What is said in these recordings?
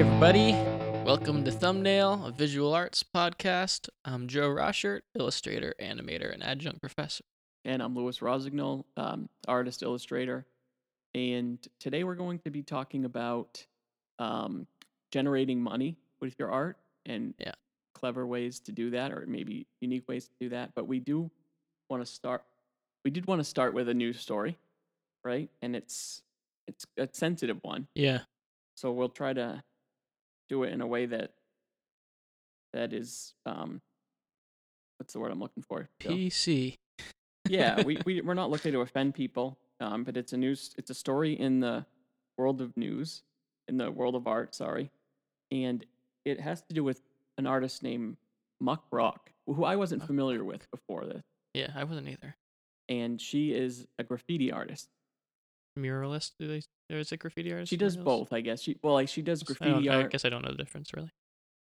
everybody. Welcome to Thumbnail, a visual arts podcast. I'm Joe Rochert, illustrator, animator, and adjunct professor. And I'm Louis Rosignol, um, artist, illustrator. And today we're going to be talking about um, generating money with your art and Yeah. clever ways to do that, or maybe unique ways to do that. But we do want to start. We did want to start with a news story, right? And it's it's a sensitive one, Yeah. so we'll try to do it in a way that that is um, what's the word I'm looking for? PC. yeah, we, we we're not looking to offend people, um, but it's a news it's a story in the world of news, in the world of art, sorry, and it has to do with an artist named Muck Rock, who I wasn't familiar with before this, Yeah, I wasn't either. and she is a graffiti artist. Muralist? Do they? There's a graffiti artist. She does muralist? both, I guess. She well, like she does oh, graffiti I art. I guess I don't know the difference really.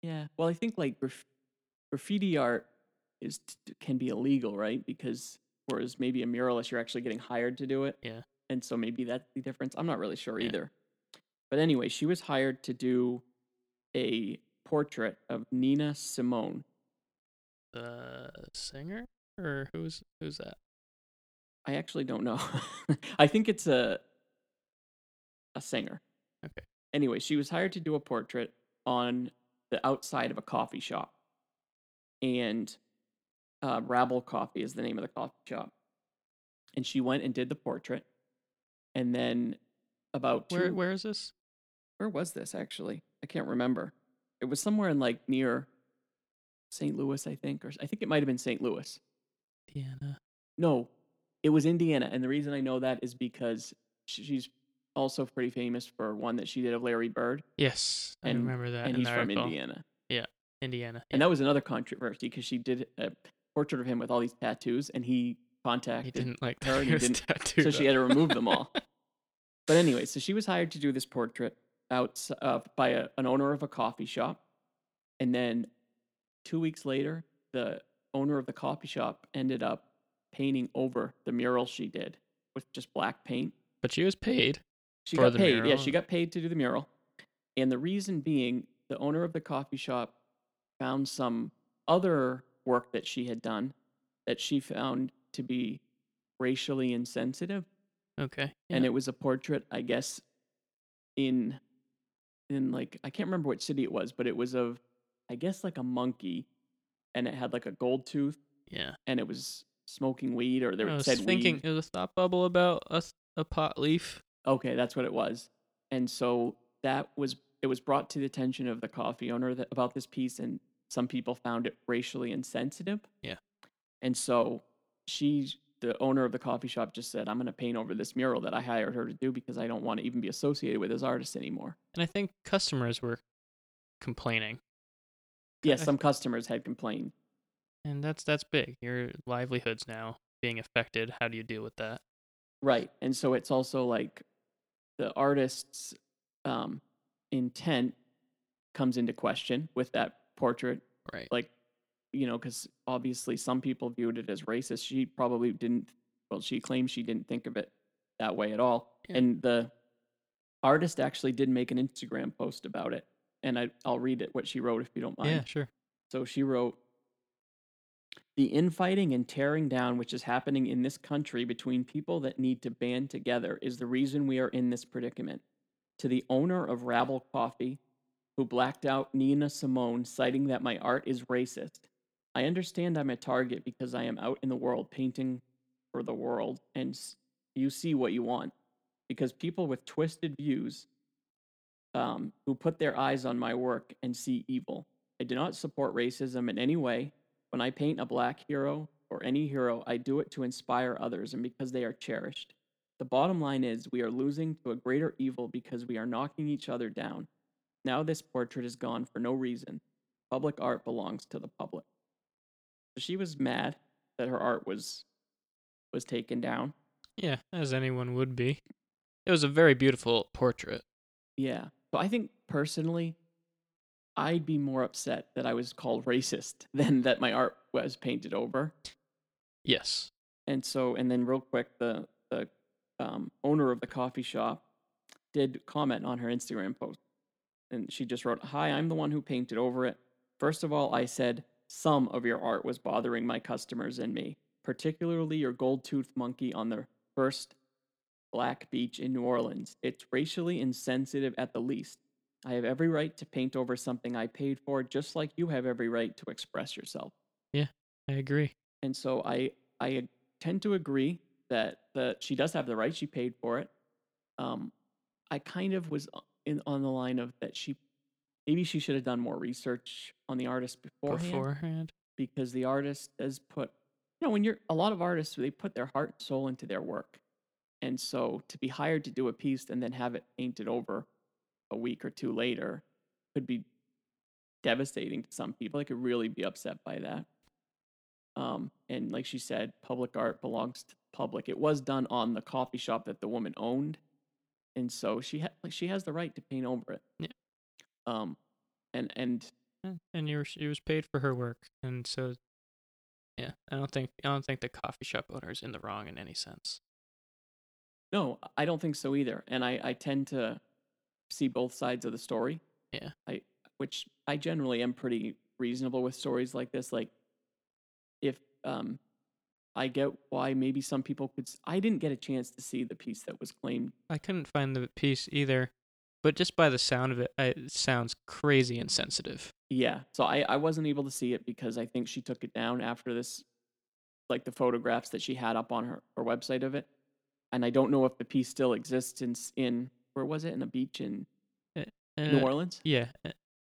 Yeah, well, I think like graf- graffiti art is can be illegal, right? Because whereas maybe a muralist, you're actually getting hired to do it. Yeah. And so maybe that's the difference. I'm not really sure Yeah. either. But anyway, she was hired to do a portrait of Nina Simone. The singer or who's who's that? I actually don't know. I think it's a a singer. Okay. Anyway, she was hired to do a portrait on the outside of a coffee shop. And uh, Rabble Coffee is the name of the coffee shop. And she went and did the portrait. And then about two, Where where is this? where was this actually? I can't remember. It was somewhere in like near St. Louis, I think, or I think it might have been St. Louis. Indiana. No, it was Indiana, and the reason I know that is because she's also pretty famous for one that she did of Larry Bird, Yes, I And- remember that. and in he's from article. Indiana. Yeah, Indiana. And that was another controversy because she did a portrait of him with all these tattoos, and he He contacted didn't like her and he didn't- tattoo. so she had to remove them all. But anyway, so she was hired to do this portrait out uh, by a, an owner of a coffee shop, and then two weeks later, the owner of the coffee shop ended up painting over the mural she did with just black paint. But she was paid. She got paid. Yeah, she got paid to do the mural, and the reason being, the owner of the coffee shop found some other work that she had done that she found to be racially insensitive Okay. and it was a portrait i guess in in like i can't remember which city it was but it was of i guess like a monkey and it had like a gold tooth yeah. and it was smoking weed or they I was said thinking weed it was a thought bubble about a pot leaf. okay that's what it was and so that was it was brought to the attention of the coffee owner that, about this piece and some people found it racially insensitive Yeah. and so she the owner of the coffee shop just said i'm going to paint over this mural that i hired her to do because i don't want to even be associated with this artist anymore And I think customers were complaining. Yes, I- some customers had complained. And that's that's big. Your livelihoods now being affected. How do you deal with that? Right. And so it's also like the artist's um, intent comes into question with that portrait. Right. Like, you know, because obviously some people viewed it as racist. She probably didn't, well, she claims she didn't think of it that way at all. Yeah. And the artist actually did make an Instagram post about it. And I, I'll read it, what she wrote, if you don't mind. Yeah, sure. So she wrote The infighting and tearing down which is happening in this country between people that need to band together is the reason we are in this predicament. To the owner of Rabble Coffee, who blacked out Nina Simone, citing that my art is racist, I understand I'm a target because I am out in the world painting for the world, and you see what you want. Because people with twisted views um, who put their eyes on my work and see evil. I do not support racism in any way. When I paint a black hero or any hero, I do it to inspire others and because they are cherished. The bottom line is we are losing to a greater evil because we are knocking each other down. Now this portrait is gone for no reason. Public art belongs to the public. So she was mad that her art was was taken down. Yeah, as anyone would be. It was a very beautiful portrait. Yeah. So I think personally, I'd be more upset that I was called racist than that my art was painted over. Yes. And so, and then real quick, the the um, owner of the coffee shop did comment on her Instagram post and she just wrote, "Hi, I'm the one who painted over it. First of all, I said some of your art was bothering my customers and me, particularly your gold-toothed monkey on the first black beach in New Orleans. It's racially insensitive at the least. I have every right to paint over something I paid for, just like you have every right to express yourself." Yeah, I agree. And so I I tend to agree that that she does have the right. She paid for it. Um, I kind of was in on the line of that she maybe she should have done more research on the artist beforehand, Beforehand. because the artist does put you know when you're a lot of artists they put their heart and soul into their work, and so to be hired to do a piece and then have it painted over a week or two later could be devastating to some people. They could really be upset by that. Um, and like she said, public art belongs to the public. It was done on the coffee shop that the woman owned, and so she ha- like she has the right to paint over it. Yeah. Um, and and And- you were, she was paid for her work, and so yeah, I don't think I don't think the coffee shop owner is in the wrong in any sense. no, I don't think so either. And I I tend to see both sides of the story. Yeah. I which I generally am pretty reasonable with stories like this. Like if um I get why maybe some people could. s- I didn't get a chance to see the piece that was claimed I couldn't find the piece either, but just by the sound of it, it sounds crazy insensitive. Yeah. So I, I wasn't able to see it because I think she took it down after this, like the photographs that she had up on her, her website of it. And I don't know if the piece still exists in, in where was it? In a beach in New Uh, Orleans? Yeah, uh,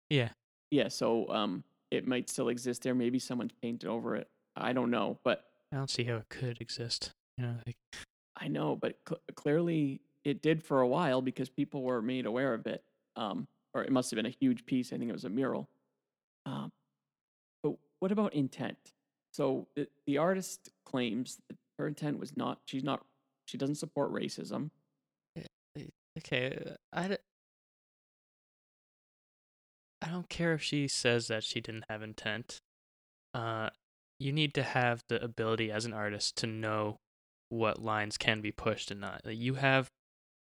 yeah. Yeah. So um, it might still exist there. Maybe someone's painted over it. I don't know. But I don't see how it could exist. You know, like I know, but cl- clearly it did for a while because people were made aware of it. Um, or it must have been a huge piece. I think it was a mural. Um, but what about intent? So the, the artist claims that her intent was not. She's not. She doesn't support racism. Okay, I, d- I don't care if she says that she didn't have intent. Uh, you need to have the ability as an artist to know what lines can be pushed and not. Like, you have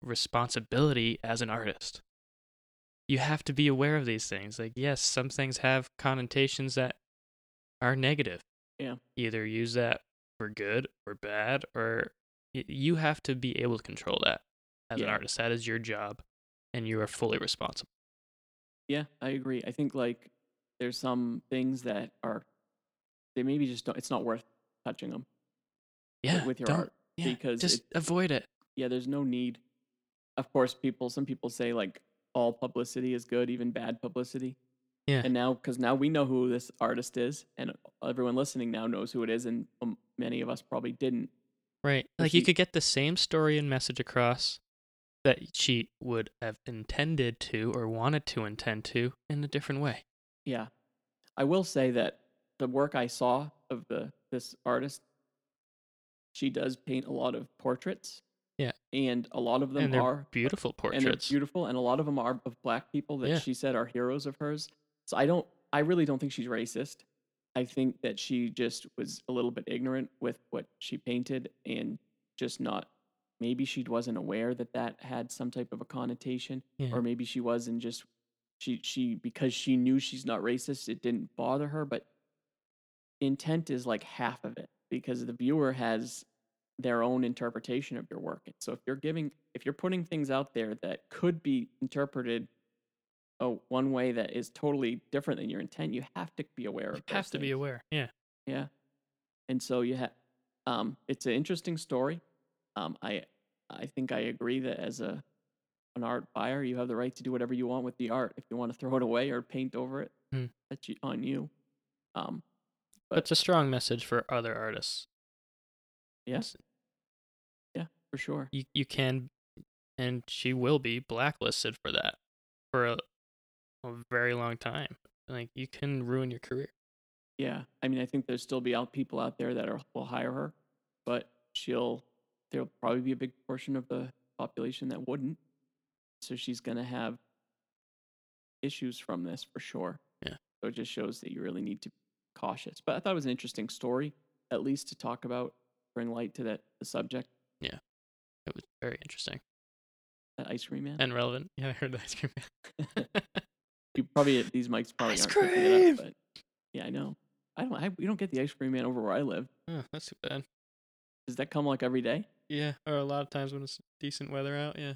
responsibility as an artist. You have to be aware of these things. Like, yes, some things have connotations that are negative. Yeah. Either use that for good or bad, or y- you have to be able to control that as an artist. That is your job, and you are fully responsible. Yeah, I agree. I think like there's some things that are they maybe just don't. It's not worth touching them Yeah, with your art yeah, because just it, avoid it. yeah, there's no need. Of course, people. Some people say like all publicity is good, even bad publicity. Yeah. And now, because now we know who this artist is, and everyone listening now knows who it is, and um, many of us probably didn't. Right. Like you could get the same story and message across that she would have intended to or wanted to intend to in a different way. Yeah, I will say that the work I saw of the this artist, she does paint a lot of portraits. Yeah. And a lot of them are beautiful and they're portraits. beautiful, and a lot of them are of black people that Yeah. she said are heroes of hers. So I don't, I really don't think she's racist. I think that she just was a little bit ignorant with what she painted and just not. Maybe she wasn't aware that that had some type of a connotation, Yeah. or maybe she was and just she she because she knew she's not racist, it didn't bother her. But intent is like half of it because the viewer has their own interpretation of your work. And so if you're giving if you're putting things out there that could be interpreted oh one way that is totally different than your intent, you have to be aware you of have to be aware. Yeah. Yeah. And so you have um it's an interesting story. Um I I think I agree that as a an art buyer, you have the right to do whatever you want with the art. If you want to throw it away or paint over it, Hmm. that's on you. Um But it's a strong message for other artists. yeah, yeah, for sure. You you can and she will be blacklisted for that for a, a very long time. Like you can ruin your career. Yeah. I mean, I think there'll still be out people out there that are will hire her, but she'll there'll probably be a big portion of the population that wouldn't. So she's gonna have issues from this for sure. Yeah. So it just shows that you really need to be cautious. But I thought it was an interesting story, at least to talk about, bring light to that the subject. Yeah. It was very interesting. Uh, ice cream man? and relevant. Yeah, I heard the ice cream. man. you probably these mics probably Ice aren't picking it cream! up, but yeah, I know. I don't. I, we don't get the ice cream man over where I live. oh, that's too bad. Does that come like every day? Yeah, or a lot of times when it's decent weather out. Yeah,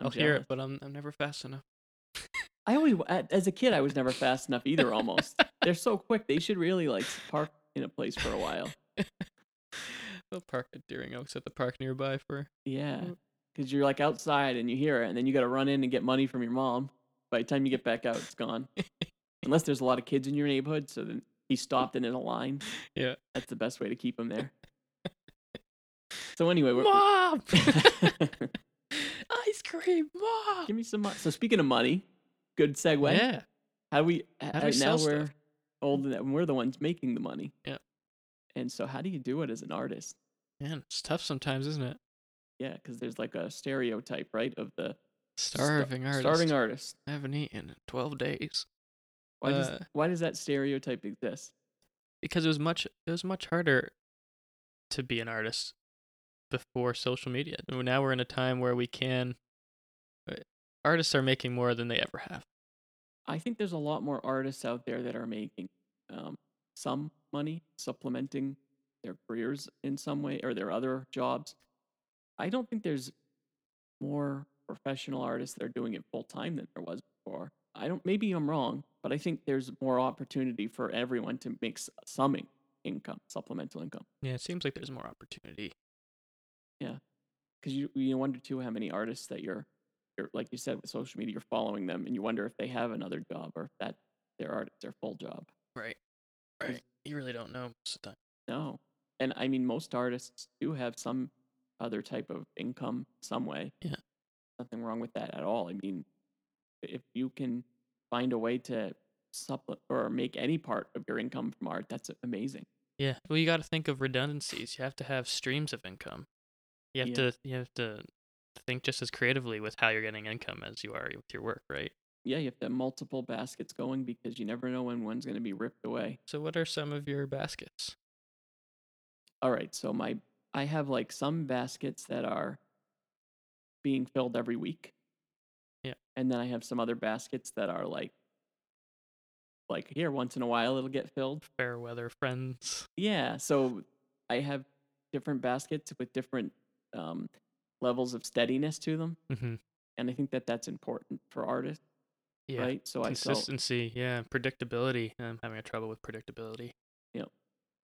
I'm I'll oh, hear jealous. it, but I'm I'm never fast enough. I always, as a kid, I was never fast enough either. Almost, they're so quick. They should really like park in a place for a while. They'll park at Deering Oaks oh, at the park nearby for. Yeah, because you're like outside and you hear it, and then you got to run in and get money from your mom. By the time you get back out, it's gone. Unless there's a lot of kids in your neighborhood, so then he stopped and in a line. Yeah. That's the best way to keep him there. So anyway, we're, Mom, ice cream, mom. give me some money. So speaking of money, good segue. Yeah, How do we? How do we now we're old and we're the ones making the money. Yeah. And so, how do you do it as an artist? man, it's tough sometimes, isn't it? Yeah, because there's like a stereotype, right, of the sta- Starving artist. Starving artist. I haven't eaten in twelve days Why does Uh, why does that stereotype exist? because it was much it was much harder to be an artist before social media. Now we're in a time where we can. uh, Artists are making more than they ever have. I think there's a lot more artists out there that are making um, some money, supplementing their careers in some way or their other jobs. I don't think there's more professional artists that are doing it full time than there was before. I don't. Maybe I'm wrong, but I think there's more opportunity for everyone to make some income, supplemental income. Yeah, it seems like there's more opportunity. Yeah, because you you wonder too how many artists that you're, you're like you said with social media, you're following them, and you wonder if they have another job or if that their art is their full job. Right. Right. You really don't know most of the time. No. And I mean, most artists do have some other type of income some way. Yeah. Nothing wrong with that at all. I mean, if you can find a way to supplement or make any part of your income from art, that's amazing. Yeah. Well, you got to think of redundancies. You have to have streams of income. You have Yeah. to you have to think just as creatively with how you're getting income as you are with your work, right? Yeah, you have to have multiple baskets going because you never know when one's going to be ripped away. So, what are some of your baskets? All right, so my I have like some baskets that are being filled every week. Yeah. And then I have some other baskets that are like like here once in a while it'll get filled. Fair weather friends. Yeah, so I have different baskets with different um, levels of steadiness to them, Mm-hmm. and I think that that's important for artists, Yeah. right? So I sell Consistency. Yeah. Predictability. I'm having a trouble with predictability. Yep.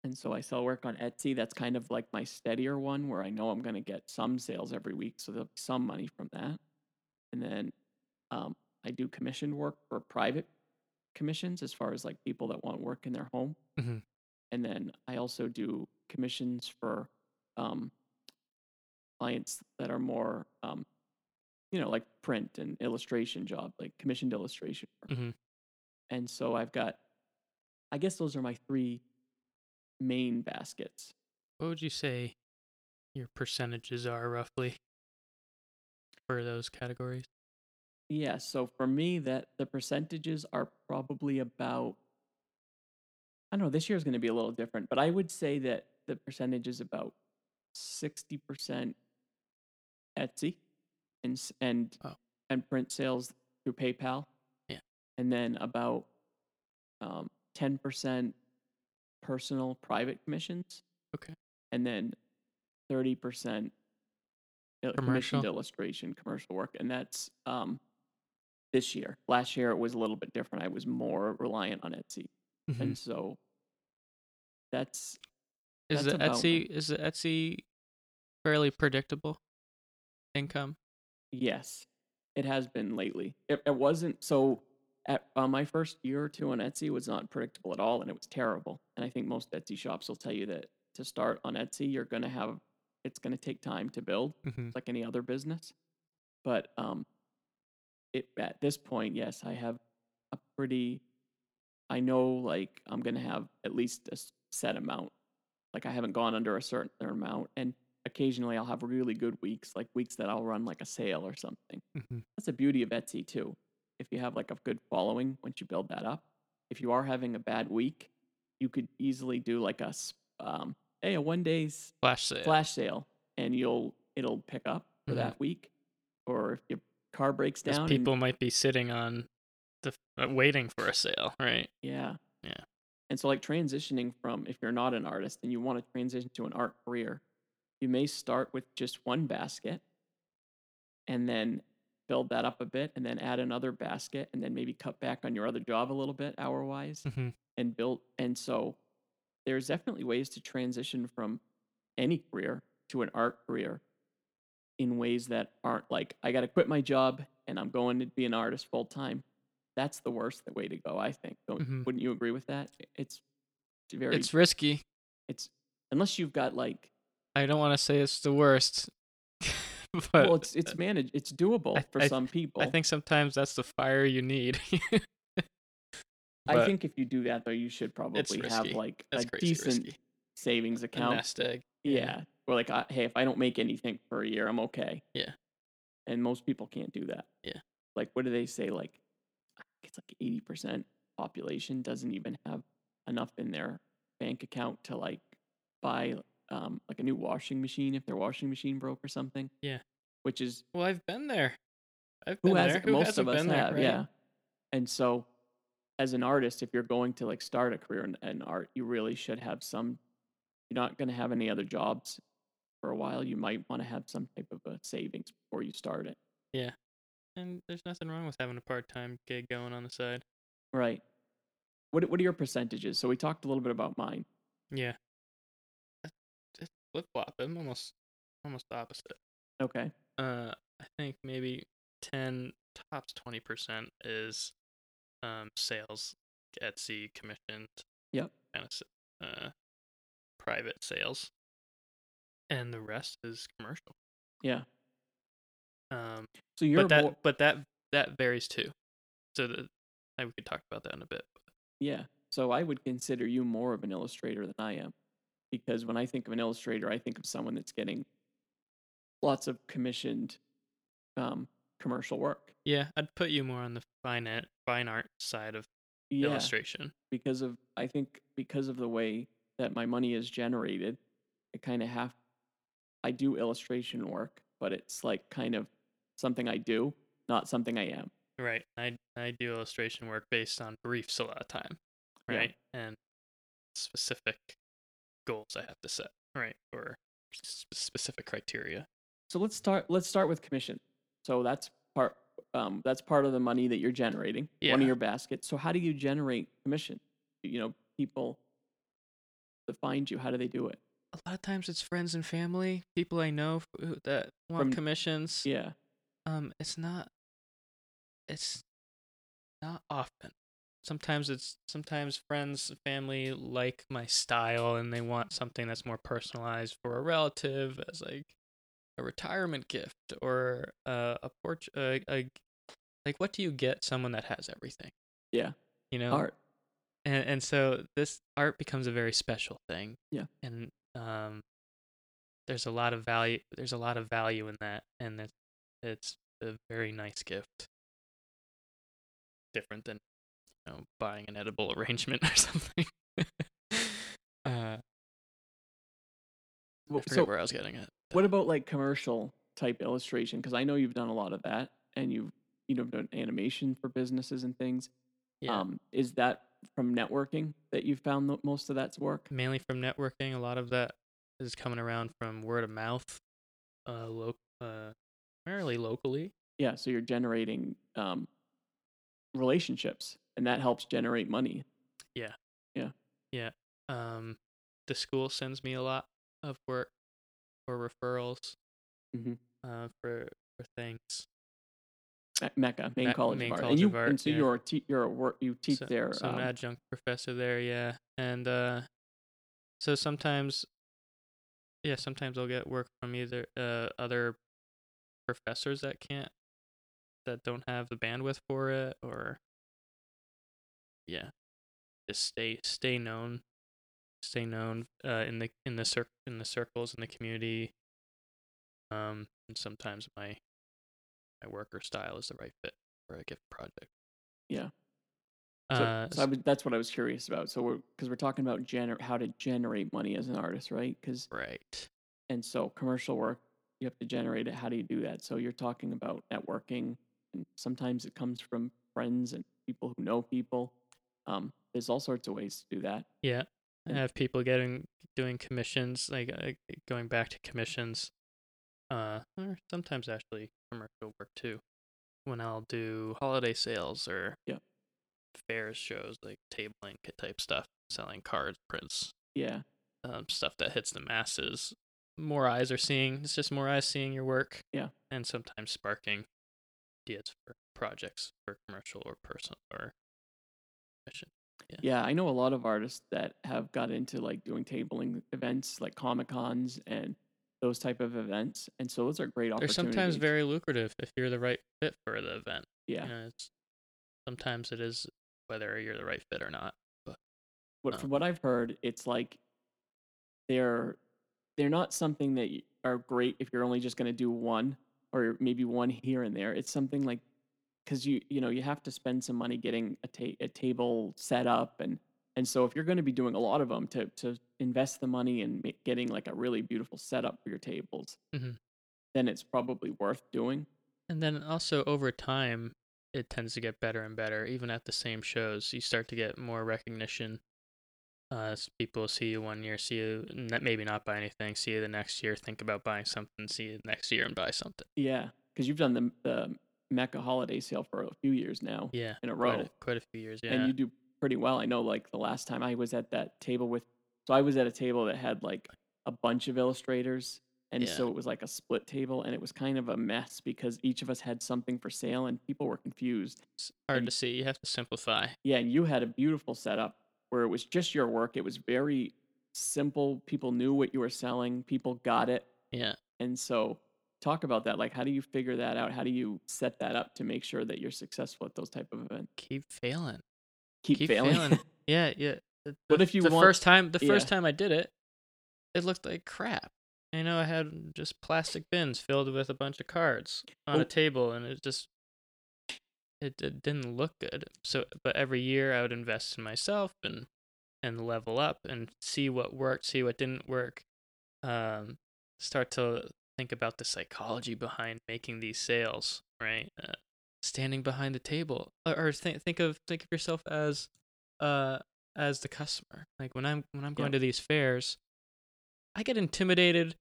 And so I sell work on Etsy. That's kind of like my steadier one where I know I'm going to get some sales every week, so there'll be some money from that. And then um, I do commissioned work for private commissions, as far as like people that want work in their home. Mhm. And then I also do commissions for um, clients that are more, um, you know, like print and illustration job, like commissioned illustration. Mhm. And so I've got, I guess those are my three main baskets. What would you say your percentages are roughly for those categories? Yeah, so for me, that the percentages are probably about. I don't know. This year is going to be a little different, but I would say that the percentage is about sixty percent Etsy, and and Oh. and print sales through PayPal. Yeah. and then about um ten percent personal private commissions. Okay. and then thirty percent Commercial? commissioned illustration commercial work, and that's um this year. Last year it was a little bit different. I was more reliant on Etsy, Mhm. and so that's Is that's the Etsy is the Etsy fairly predictable income? yes, it has been lately. It, it wasn't so. At uh, my first year or two on Etsy was not predictable at all, and it was terrible. And I think most Etsy shops will tell you that to start on Etsy, you're going to have it's going to take time to build. Mm-hmm. like any other business. But um, it at this point, yes, I have a pretty. I know, like I'm gonna have at least a set amount. Like I haven't gone under a certain amount, and occasionally I'll have really good weeks, like weeks that I'll run like a sale or something. Mm-hmm. That's the beauty of Etsy too. If you have like a good following, once you build that up, if you are having a bad week, you could easily do like a um, hey a one day's Flash sale. flash sale and you'll it'll pick up for Mhm. that week or if your car breaks down. and- people might be sitting on the uh, waiting for a sale, right? yeah. Yeah. And so, like transitioning from if you're not an artist and you want to transition to an art career, you may start with just one basket and then build that up a bit and then add another basket and then maybe cut back on your other job a little bit hour wise Mm-hmm. and build. And so, there's definitely ways to transition from any career to an art career in ways that aren't like, I got to quit my job and I'm going to be an artist full time. That's the worst way to go, I think. Don't, Mhm. Wouldn't you agree with that? It's it's very It's risky. it's unless you've got like I don't want to say it's the worst, but well it's it's managed it's doable I- for I- some people. I think sometimes that's the fire you need. I think if you do that though you should probably have like that's a decent risky. savings A account. nest egg. Yeah. Or like I, hey if I don't make anything for a year I'm okay. Yeah. And most people can't do that. Yeah. Like what do they say like it's like 80% population doesn't even have enough in their bank account to like buy um like a new washing machine if their washing machine broke or something. Yeah. Which is Well, I've been there. I've who been has there. Who most of us been there, have right? yeah and so as an artist if you're going to like start a career in, in art you really should have some you're not going to have any other jobs for a while you might want to have some type of a savings before you start it Yeah. And there's nothing wrong with having a part-time gig going on the side. right what, what are your percentages so we talked a little bit about mine Yeah. Flip flop. I'm almost almost opposite. okay Uh, I think maybe ten tops twenty percent is um sales, Etsy commissioned. Yep. Kind of uh, private sales, and the rest is commercial. yeah Um, so you're but that more, but that that varies too. So the I, we could talk about that in a bit. yeah so i would consider you more of an illustrator than i am because when i think of an illustrator i think of someone that's getting lots of commissioned um, commercial work Yeah, I'd put you more on the fine art, fine art side of yeah illustration. because of I think because of the way that my money is generated, I kind of have I do illustration work, but it's like kind of something I do, not something I am. Right. I I do illustration work based on briefs a lot of time, Yeah. right? And specific goals I have to set, right? Or s- specific criteria. So let's start let's start with commission. So that's part um, that's part of the money that you're generating, Yeah. one of your baskets. So how do you generate commission? You know, people that find you, how do they do it? A lot of times it's friends and family, people I know who, that want From- commissions. Yeah. Um, it's not. It's not often. Sometimes it's sometimes friends, family like my style, and they want something that's more personalized for a relative, as like a retirement gift or uh, a porch. Uh, a, like, what do you get someone that has everything? Yeah. You know, Art. and and so this art becomes a very special thing. Yeah. And um, there's a lot of value. There's a lot of value in that, and it's it's a very nice gift. Different than, know, buying an edible arrangement or something. uh, Well, so where I was getting at. What about like commercial type illustration? Because I know you've done a lot of that, and you've you know done animation for businesses and things. Yeah. Um, is that from networking that you've found that most of that's work? Mainly from networking. A lot of that is coming around from word of mouth. Uh, lo- uh, primarily locally. Yeah, so you're generating um, relationships, and that helps generate money. Yeah. Yeah. Yeah. Um the school sends me a lot of work or referrals Mhm. uh for for things MECA, Maine Me- college Maine of art, and you of art, and so yeah. you're a te- you're a work you teach so, there. so um, an adjunct professor there yeah and uh so sometimes yeah sometimes i'll get work from either uh other professors that can't that don't have the bandwidth for it or yeah just stay stay known stay known uh in the in the cir- in the circles in the community um and sometimes my my work or style is the right fit for a gift project Yeah. So, uh so was, that's what I was curious about. So we're because we're talking about gener- how to generate money as an artist, right? Because right and so commercial work you have to generate it. How do you do that? So you're talking about networking, and sometimes it comes from friends and people who know people. Um, there's all sorts of ways to do that. Yeah. I And- have people getting doing commissions, like uh, going back to commissions, uh, or sometimes actually commercial work too. When I'll do holiday sales or Yeah. fairs shows like tabling type stuff, selling cards, prints, Yeah, um, stuff that hits the masses. More eyes are seeing. It's just more eyes seeing your work. Yeah. And sometimes sparking ideas for projects for commercial or personal or mission. yeah. I know a lot of artists that have got into like doing tabling events, like comic cons and those type of events, and so those are great opportunities. They're opportunities. sometimes very lucrative if you're the right fit for the event. yeah. You know, it's sometimes it is whether you're the right fit or not. What um, from what I've heard, it's like they're they're not something that are great if you're only just going to do one or maybe one here and there. It's something like because you you know you have to spend some money getting a, ta- a table set up and and so if you're going to be doing a lot of them to to invest the money in ma- getting like a really beautiful setup for your tables, Mhm. then it's probably worth doing. And then also over time, it tends to get better and better. Even at the same shows, you start to get more recognition. Uh, people see you one year, see you maybe not buy anything, see you the next year, think about buying something, see you next year and buy something. Yeah, because you've done the the MECA holiday sale for a few years now Yeah, in a quite row. a, quite a few years. Yeah, and you do pretty well. I know, like the last time I was at that table with, so I was at a table that had like a bunch of illustrators, and Yeah. so it was like a split table, and it was kind of a mess because each of us had something for sale, and people were confused. it's hard and- to see. You have to simplify. Yeah, and you had a beautiful setup where it was just your work. It was very simple. People knew what you were selling. People got it, Yeah, and so talk about that. Like, how do you figure that out? How do you set that up to make sure that you're successful at those type of events? keep failing. Keep, Keep failing. failing. Yeah, yeah. The, What if you the want- first time the first time I did it, it looked like crap. I know I had just plastic bins filled with a bunch of cards on Oh. a table, and it just it, it didn't look good. So, but every year I would invest in myself and and level up and see what worked, see what didn't work. Um, start to think about the psychology behind making these sales, right? Uh, standing behind the table, or, or think think of think of yourself as uh as the customer. Like when I'm when I'm going to these fairs, I get intimidated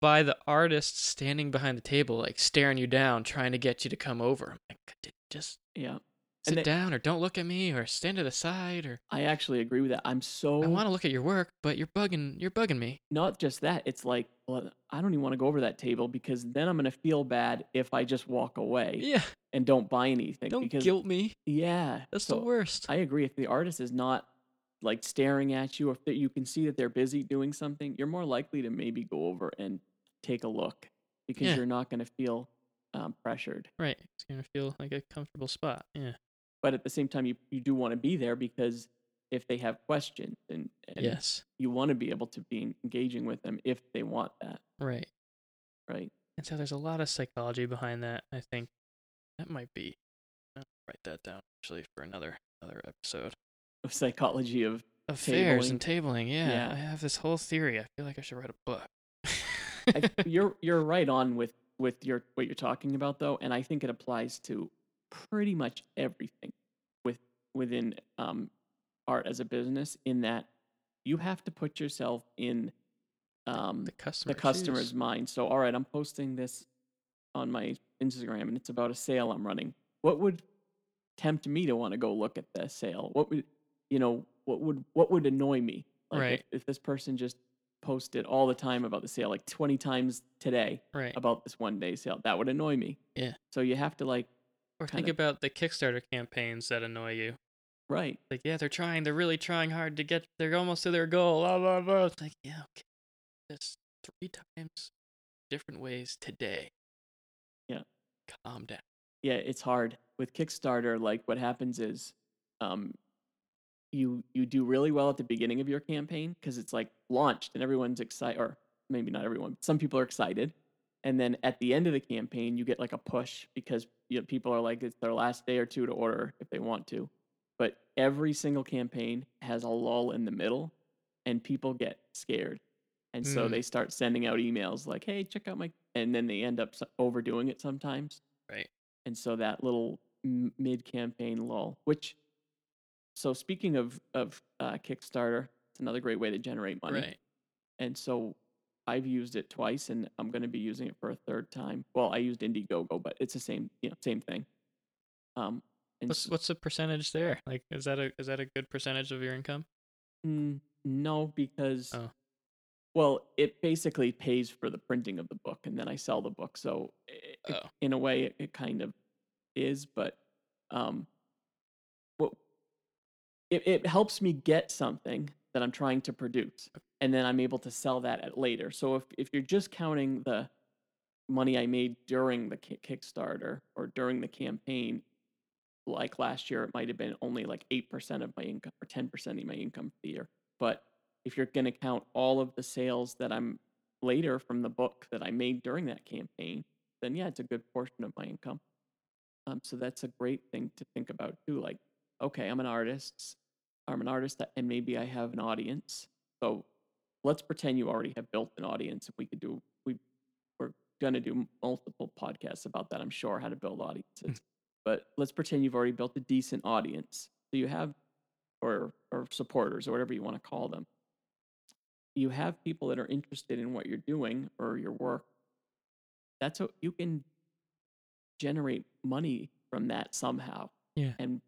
by the artists standing behind the table, like staring you down, trying to get you to come over. I'm like, just yeah. Sit they- down, or don't look at me, or stand to the side, or I actually agree with that. I'm so I want to look at your work, but you're bugging, you're bugging me. not just that. It's like, well, I don't even want to go over that table because then I'm gonna feel bad if I just walk away Yeah, and don't buy anything. don't because guilt me. yeah, That's so the worst. I agree. If the artist is not like staring at you, or if you can see that they're busy doing something, you're more likely to maybe go over and take a look because Yeah. you're not gonna feel um, pressured. right, it's gonna feel like a comfortable spot. Yeah. But at the same time, you you do want to be there because if they have questions and, and yes. you want to be able to be engaging with them if they want that, Right. right? And so there's a lot of psychology behind that. I think that might be. I'll write that down actually for another another episode. Of psychology of Of fairs and tabling. Yeah, Yeah. I have this whole theory. I feel like I should write a book. I, you're you're right on with with your what you're talking about though, and I think it applies to pretty much everything with within um, art as a business. In that you have to put yourself in um, the customer. the customer's mind. So, all right, I'm posting this on my Instagram, and it's about a sale I'm running. What would tempt me to want to go look at the sale? What would you know? What would what would annoy me? Like Right. if, if this person just posted all the time about the sale, like 20 times today Right. about this one day sale, that would annoy me. Yeah. So you have to like Or think kinda- about the Kickstarter campaigns that annoy you. right. Like, yeah, they're trying. They're really trying hard to get. They're almost to their goal. Blah blah blah. It's like, yeah, okay. This three times, different ways today. Yeah. Calm down. yeah, it's hard with Kickstarter. Like what happens is, um, you you do really well at the beginning of your campaign because it's like launched and everyone's excited, or maybe not everyone. Some people are excited, and then at the end of the campaign, you get like a push because you know, people are like it's their last day or two to order if they want to. But every single campaign has a lull in the middle, and people get scared and so Mm. they start sending out emails like, "Hey, check out my," and then they end up overdoing it sometimes. Right. And so that little m- mid-campaign lull, which, so speaking of of uh, Kickstarter, it's another great way to generate money. Right. And so I've used it twice, and I'm going to be using it for a third time. Well, I used Indiegogo, but it's the same, you know, same thing. Um, and What's what's the percentage there? Like, is that a is that a good percentage of your income? Mm, no, because Oh. well, it basically pays for the printing of the book, and then I sell the book. So i i- Oh. in a way, it, it kind of is, but um, what it, it helps me get something that I'm trying to produce, and then I'm able to sell that at later. So if if you're just counting the money I made during the Kickstarter or during the campaign, like last year, it might have been only like 8% of my income or 10% of my income for the year. But if you're going to count all of the sales that I'm later from the book that I made during that campaign, then yeah, it's a good portion of my income. Um, so that's a great thing to think about too. Like, okay, I'm an artist. I'm an artist, that, and maybe I have an audience. So let's pretend you already have built an audience. If we could do, we we're gonna do multiple podcasts about that. I'm sure how to build audiences. but let's pretend you've already built a decent audience. So you have, or or supporters or whatever you want to call them. You have people that are interested in what you're doing or your work. That's what you can generate money from that somehow. Yeah. And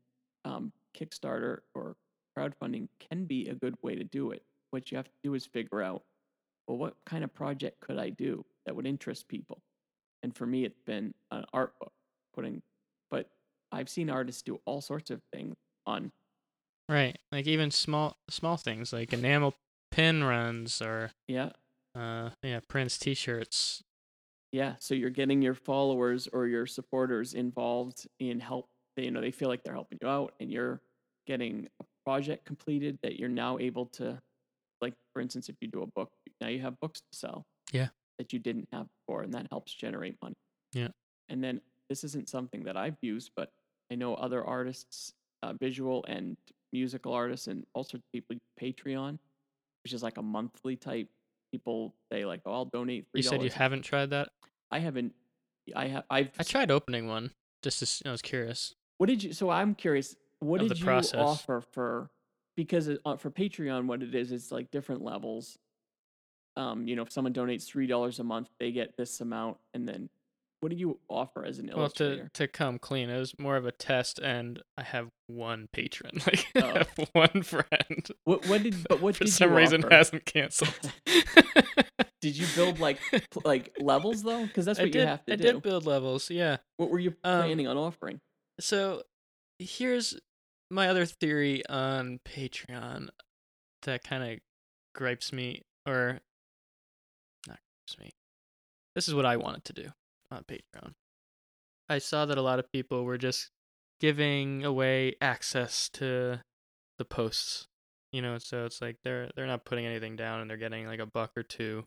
um, Kickstarter or crowdfunding can be a good way to do it. What you have to do is figure out, well, what kind of project could I do that would interest people? And for me, it's been an art book, putting, but I've seen artists do all sorts of things on, Right. Like even small small things like enamel pin runs or yeah, uh yeah prints T-shirts. yeah. So you're getting your followers or your supporters involved in help. They, you know, they feel like they're helping you out and you're getting a project completed that you're now able to, like, for instance, if you do a book, now you have books to sell. Yeah. That you didn't have before, and that helps generate money. Yeah. And then this isn't something that I've used, but I know other artists, uh, visual and musical artists, and all sorts of people Patreon, which is like a monthly type. People say like, "Oh, I'll donate." $3. You said you haven't tried that. I haven't. I have. I've. I tried opening one just to i was curious. What did you? So I'm curious. What did the you process. offer for? Because it, uh, for Patreon, what it is, it's like different levels. Um, you know, if someone donates three dollars a month, they get this amount, and then what do you offer as an Well, illustrator? to to come clean, it was more of a test, and I have one patron, like Oh. I have one friend. What what did but what for did some reason offer? hasn't canceled. Did you build like like levels though? Because that's I what did. you have to I do. did build levels, yeah. What were you Um, planning on offering? So here's my other theory on Patreon that kind of gripes me, or not gripes me. This is what I wanted to do on Patreon. I saw that a lot of people were just giving away access to the posts. You know, so it's like they're they're not putting anything down and they're getting like a buck or two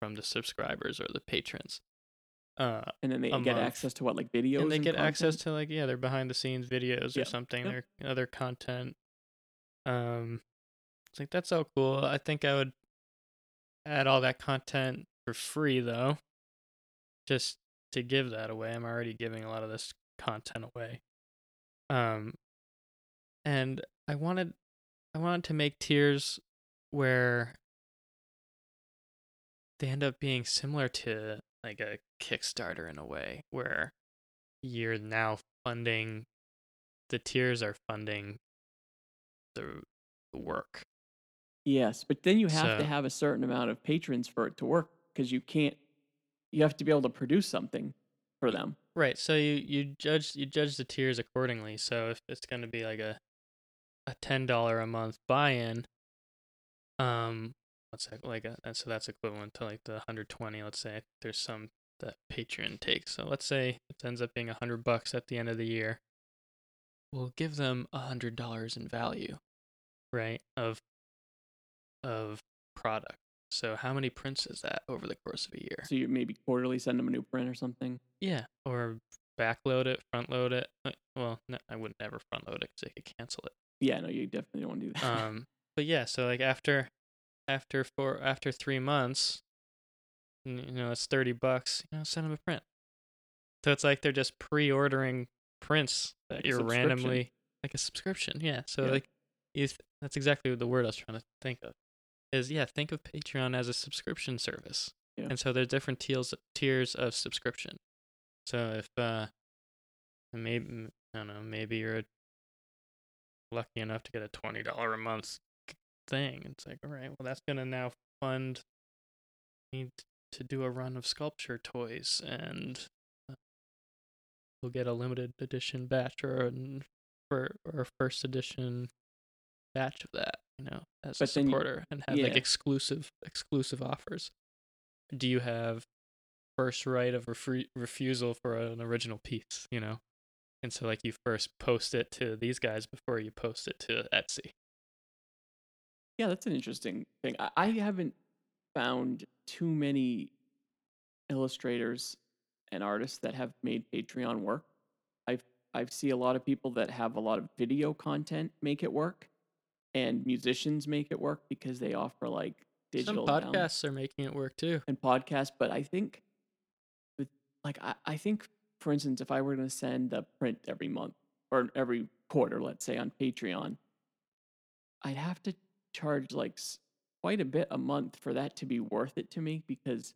from the subscribers or the patrons. Uh And then they get month. access to what like videos and they get access to like yeah their behind the scenes videos Yeah, or something yeah. their other content. Um it's like that's all cool. I think i would add all that content for free though just to give that away. I'm already giving a lot of this content away. Um and i wanted i wanted to make tiers where they end up being similar to like a Kickstarter in a way, where you're now funding the tiers are funding the, the work. Yes, but then you have to have a certain amount of patrons for it to work because you can't. You have to be able to produce something for them. Right. So you you judge you judge the tiers accordingly. So if it's going to be like a a ten dollar a month buy in, um, what's that like? A, and so that's equivalent to like the hundred twenty. Let's say there's some that Patreon takes. So let's say it ends up being a hundred bucks at the end of the year. We'll give them a hundred dollars in value, right? Of of product. So how many prints is that over the course of a year? So you maybe quarterly send them a new print or something. Yeah, or backload it, front load it. Uh, Well, no, I would never ever front load it because they could cancel it. Yeah, no, you definitely don't want to do that. Um, but yeah, so like after after four after three months, you know, it's thirty bucks. You know, send them a print. So it's like they're just pre-ordering prints that you're randomly like a subscription. Yeah. So Yeah. like, you th- that's exactly what the word I was trying to think of. Is yeah, think of Patreon as a subscription service. Yeah. And so there's different tiers tiers of subscription. So if uh, maybe I don't know, maybe you're lucky enough to get a twenty dollar a month thing. It's like, all right, well, that's gonna now fund me to do a run of sculpture toys, and uh, we'll get a limited edition batch or an, for or a first edition batch of that, you know, as But a then you- supporter, and have like exclusive exclusive offers. Do you have first right of refusal for an original piece? You know. And so, like, you first post it to these guys before you post it to Etsy. Yeah, that's an interesting thing. I, I haven't found too many illustrators and artists that have made Patreon work. I've I've see a lot of people that have a lot of video content make it work, and musicians make it work because they offer like digital Some podcasts are making it work too. and podcasts. But I think with like I, I think for instance, if I were going to send a print every month or every quarter, let's say on Patreon, I'd have to charge like quite a bit a month for that to be worth it to me because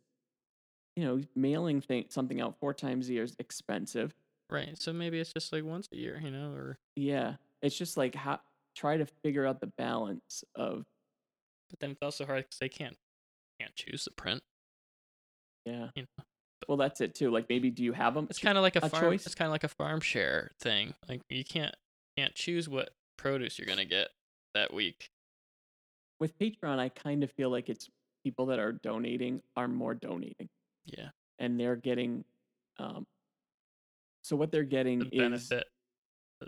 you know mailing thing, something out four times a year is expensive. Right. So maybe it's just like once a year, you know, or Yeah, it's just like how try to figure out the balance of but then it's also hard because they can't can't choose the print. yeah. You know, Well, that's it too. Like maybe do you have them? it's kind of like a, a farm. choice? It's kind of like a farm share thing. Like you can't can't choose what produce you're gonna get that week. With Patreon. I kind of feel like it's people that are donating are more donating. Yeah. and they're getting um so what they're getting The is benefit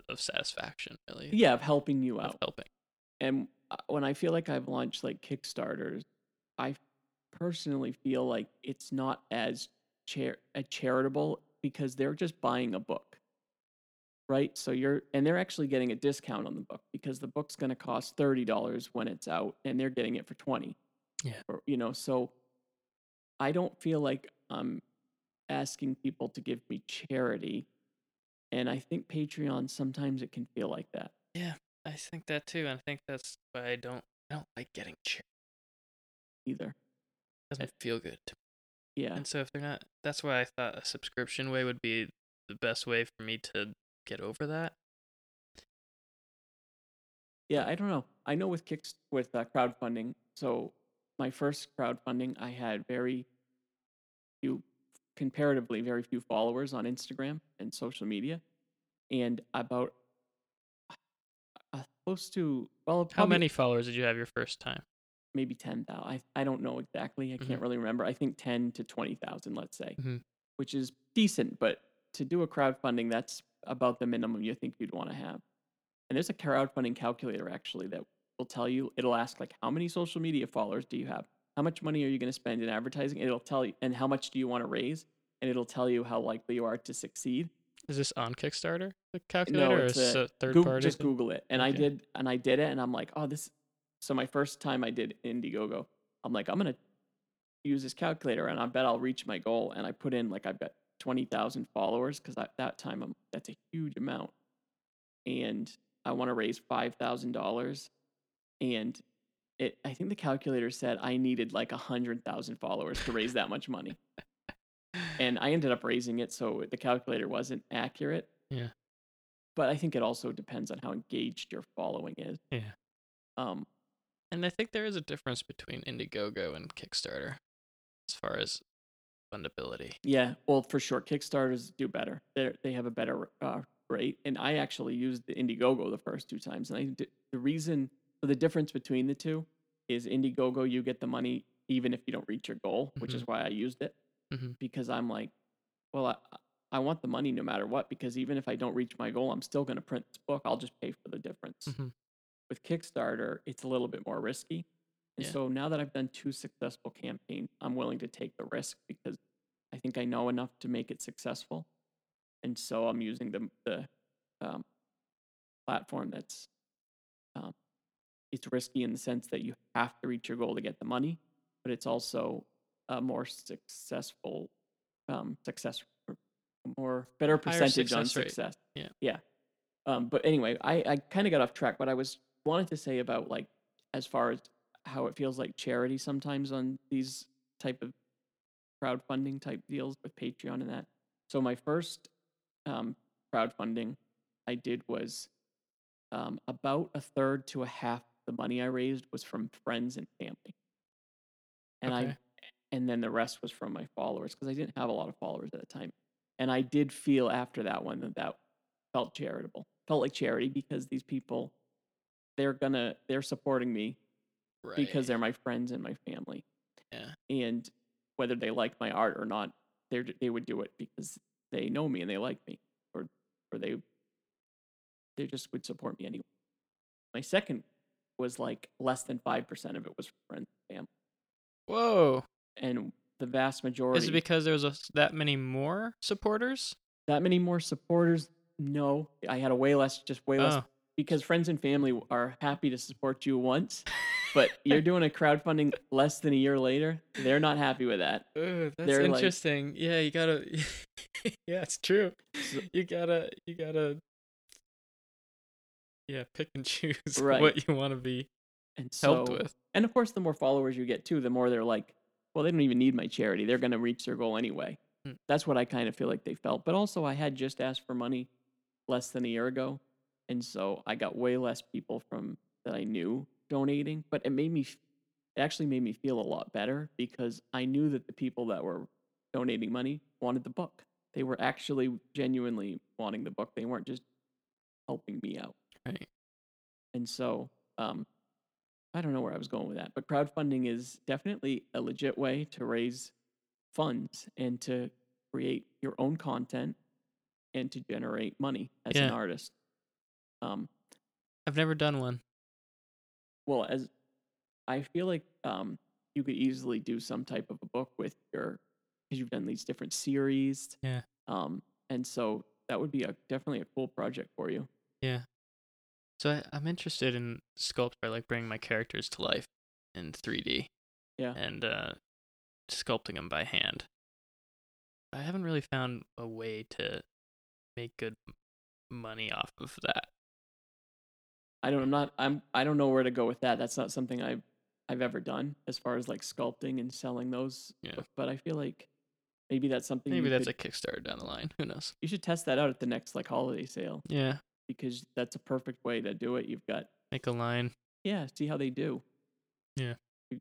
of satisfaction, really. yeah of helping you Of out helping. and uh, when i feel like i've launched like kickstarters i personally feel like it's not as char- charitable because they're just buying a book right so you're and they're actually getting a discount on the book because the book's going to cost $30 when it's out and they're getting it for 20 Yeah. or, you know so i don't feel like i'm asking people to give me charity and i think patreon sometimes it can feel like that Yeah, I think that too, and I think that's why I don't I don't like getting cheered. either It doesn't feel good to yeah And so if they're not, that's why I thought a subscription way would be the best way for me to get over that. Yeah, I don't know. I know with kicks with uh, crowdfunding. So my first crowdfunding, I had very few, comparatively very few followers on Instagram and social media, and about uh, close to well, How many followers did you have your first time? maybe ten thousand. I I don't know exactly. I Mhm. can't really remember. I think ten to twenty thousand, let's say, Mhm. which is decent. But to do a crowdfunding, that's about the minimum you think you'd want to have. And there's a crowdfunding calculator actually that will tell you. It'll ask like, how many social media followers do you have? How much money are you going to spend in advertising? It'll tell you, and how much do you want to raise? And it'll tell you how likely you are to succeed. Is this on Kickstarter? The calculator, or it's is a a third Google, party? just? Google it. And I did, and I did it, and I'm like, oh, this. So my first time I did Indiegogo, I'm like, I'm gonna use this calculator, and I bet I'll reach my goal. And I put in like I bet twenty thousand followers because at that time I'm that's a huge amount, and I want to raise five thousand dollars, and it I think the calculator said I needed like a hundred thousand followers to raise that much money, and I ended up raising it, so the calculator wasn't accurate. Yeah. But I think it also depends on how engaged your following is. Yeah. Um, And I think there is a difference between Indiegogo and Kickstarter as far as fundability. yeah, well, for sure, Kickstarters do better. They they have a better uh, rate, and I actually used the Indiegogo the first two times, and I did, the reason so the difference between the two is Indiegogo you get the money even if you don't reach your goal, which is why I used it Mhm. because I'm like, well, I I want the money no matter what because even if I don't reach my goal, I'm still going to print this book. I'll just pay for the difference. Mhm. with Kickstarter, it's a little bit more risky. And Yeah. so now that I've done two successful campaigns, I'm willing to take the risk because I think I know enough to make it successful. And so I'm using the the um, platform that's um, it's risky in the sense that you have to reach your goal to get the money, but it's also a more successful um, success, or more better percentage on success rate. Yeah. Yeah. Um, but anyway, I, I kind of got off track. What I was wanted to say about like as far as how it feels like charity sometimes on these type of crowdfunding type deals with Patreon and that. So my first um, crowdfunding I did was um, about a third to a half the money I raised was from friends and family, and I and then the rest was from my followers because I didn't have a lot of followers at the time. And I did feel after that one that that felt charitable, felt like charity because these people, they're gonna they're supporting me Right. because they're my friends and my family, yeah. and whether they like my art or not, they they would do it because they know me and they like me, or or they they just would support me anyway. My second was like less than five percent of it was friends and family, Whoa. and the vast majority. Is it because there was a, that many more supporters? that many more supporters? No, I had a way less, just way less, Oh. because friends and family are happy to support you once, but you're doing a crowdfunding less than a year later. They're not happy with that. Ugh, that's they're like- interesting. yeah, you gotta. yeah, it's true. So- You gotta. You gotta. Yeah, pick and choose Right. what you want to be And so, helped with. and of course, the more followers you get too, the more they're like, well, they don't even need my charity. They're going to reach their goal anyway. Hmm. That's what I kind of feel like they felt. But also, I had just asked for money less than a year ago, and so I got way less people from that I knew donating. But it made me it actually made me feel a lot better because I knew that the people that were donating money wanted the book. They were actually genuinely wanting the book. They weren't just helping me out. Right. And so, um, I don't know where I was going with that, but crowdfunding is definitely a legit way to raise funds and to create your own content and to generate money as an artist. Um, I've never done one. Well, as I feel like um, you could easily do some type of a book with your because you've done these different series. Yeah. Um, and so that would be a definitely a cool project for you. Yeah. So I, I'm interested in sculpture, like bringing my characters to life in 3D. Yeah. And uh, sculpting them by hand. I haven't really found a way to make good money off of that. I don't. I'm not. I'm. I don't know where to go with that. That's not something I've I've ever done as far as like sculpting and selling those. Yeah. But, but I feel like maybe that's something. Maybe that's could, a Kickstarter down the line. Who knows? You should test that out at the next like holiday sale Yeah. because that's a perfect way to do it. You've got Make a line. yeah. See how they do. Yeah.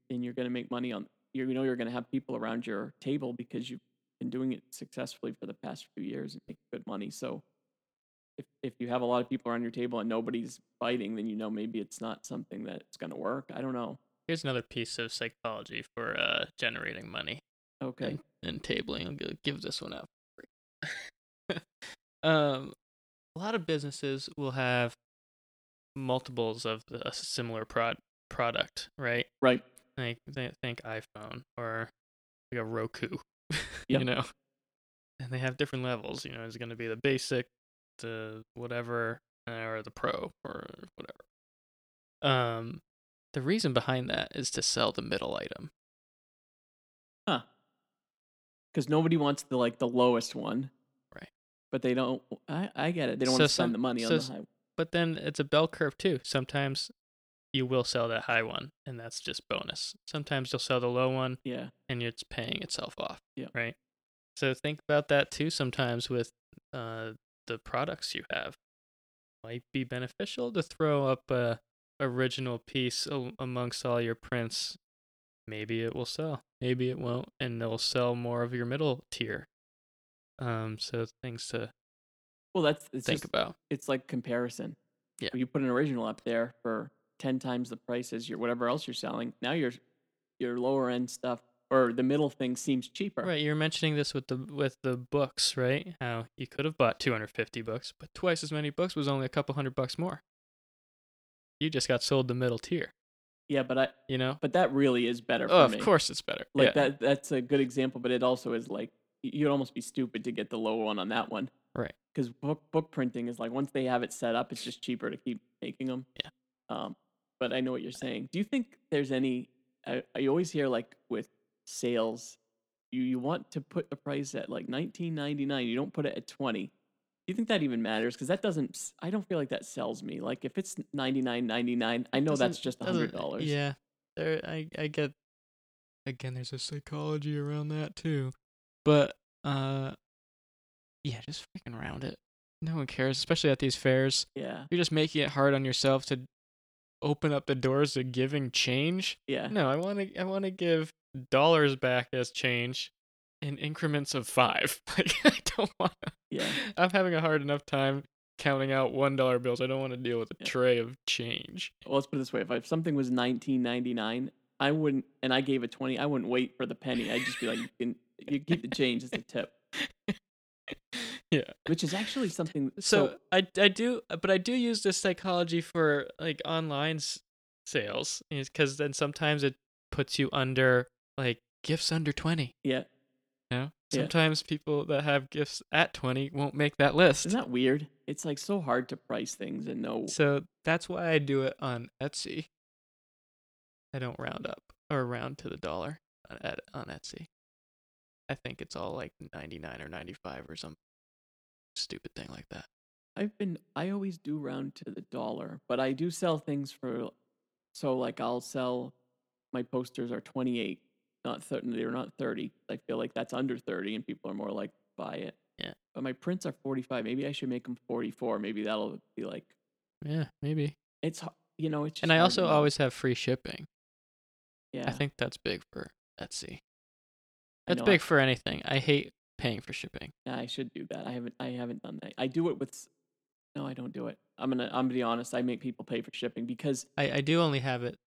And you're gonna make money on. You know you're gonna have people around your table because you've been doing it successfully for the past few years and make good money. So. If, if you have a lot of people around your table and nobody's biting, then you know maybe it's not something that's going to work. I don't know. Here's another piece of psychology for uh, generating money. Okay. and, and tabling. I'll gi- give this one out. for free. um, a lot of businesses will have multiples of a similar prod product, right? Right. Like th- think iPhone or like a Roku, Yep. you know, and they have different levels. You know, it's going to be the basic, the whatever, or the pro or whatever. Um, the reason behind that is to sell the middle item. Huh. Because nobody wants the like the lowest one. Right. But they don't. I I get it. They don't So want to some- spend the money so on the high. but then it's a bell curve too. Sometimes you will sell that high one, and that's just bonus. Sometimes you'll sell the low one, Yeah. and it's paying itself off. Yeah. Right. So think about that too. Sometimes with uh, the products you have, might be beneficial to throw up a original piece a- amongst all your prints. Maybe it will sell. Maybe it won't, and they'll sell more of your middle tier. Um. So things to Well, that's it's think just, about. it's like comparison. Yeah. You put an original up there for ten times the price as your whatever else you're selling. Now your your lower end stuff or the middle thing seems cheaper. Right, you're mentioning this with the with the books, right? How you could have bought 250 books, but twice as many books was only a couple hundred bucks more. You just got sold the middle tier, Yeah, but I you know? but that really is better. Oh, of me. course it's better. Like yeah. that that's a good example, but it also is like you'd almost be stupid to get the low one on that one. Right. Because book book printing is like once they have it set up, it's just cheaper to keep making them. Yeah. Um, but I know what you're saying. Do you think there's any? I, I always hear like with sales, you you want to put the price at like 19.99. You don't put it at 20. Do you think that even matters? Because that doesn't. I don't feel like that sells me. Like if it's 99.99, I know that's just a hundred dollars. Yeah, there. I I get. Again, there's a psychology around that too, but uh, yeah, just freaking round it. No one cares, especially at these fairs. Yeah. You're just making it hard on yourself to open up the doors to giving change. Yeah. No, I want to. I want to give dollars back as change in increments of five. Like I don't want. to Yeah. I'm having a hard enough time counting out one dollar bills. I don't want to deal with a Yeah. tray of change. Well, let's put it this way: if, if something was 19.99, I wouldn't, and I gave a 20, I wouldn't wait for the penny. I'd just be like, you can you keep the change as a tip, yeah. which is actually something. So, I I do, but I do use this psychology for like online s- sales because then sometimes it puts you under like gifts under twenty. yeah, You know, Yeah. sometimes people that have gifts at twenty won't make that list. isn't that weird? It's like so hard to price things and know. So that's why I do it on Etsy. I don't round up or round to the dollar on, at, on Etsy. I think it's all like 99 or 95 or some stupid thing like that. I've been I always do round to the dollar, but I do sell things for so like I'll sell my posters are 28, not 30, they're not 30. I feel like that's under 30 and people are more like buy it. Yeah. But my prints are 45. Maybe I should make them 44. Maybe that'll be like Yeah, maybe. it's you know, it's And I also always have free shipping. yeah. I think that's big for Etsy. That's big for anything. I hate paying for shipping. I, I should do that. I haven't I haven't done that. I do it with No, I don't do it. I'm going to I'm to be honest. I make people pay for shipping because I, I do only have it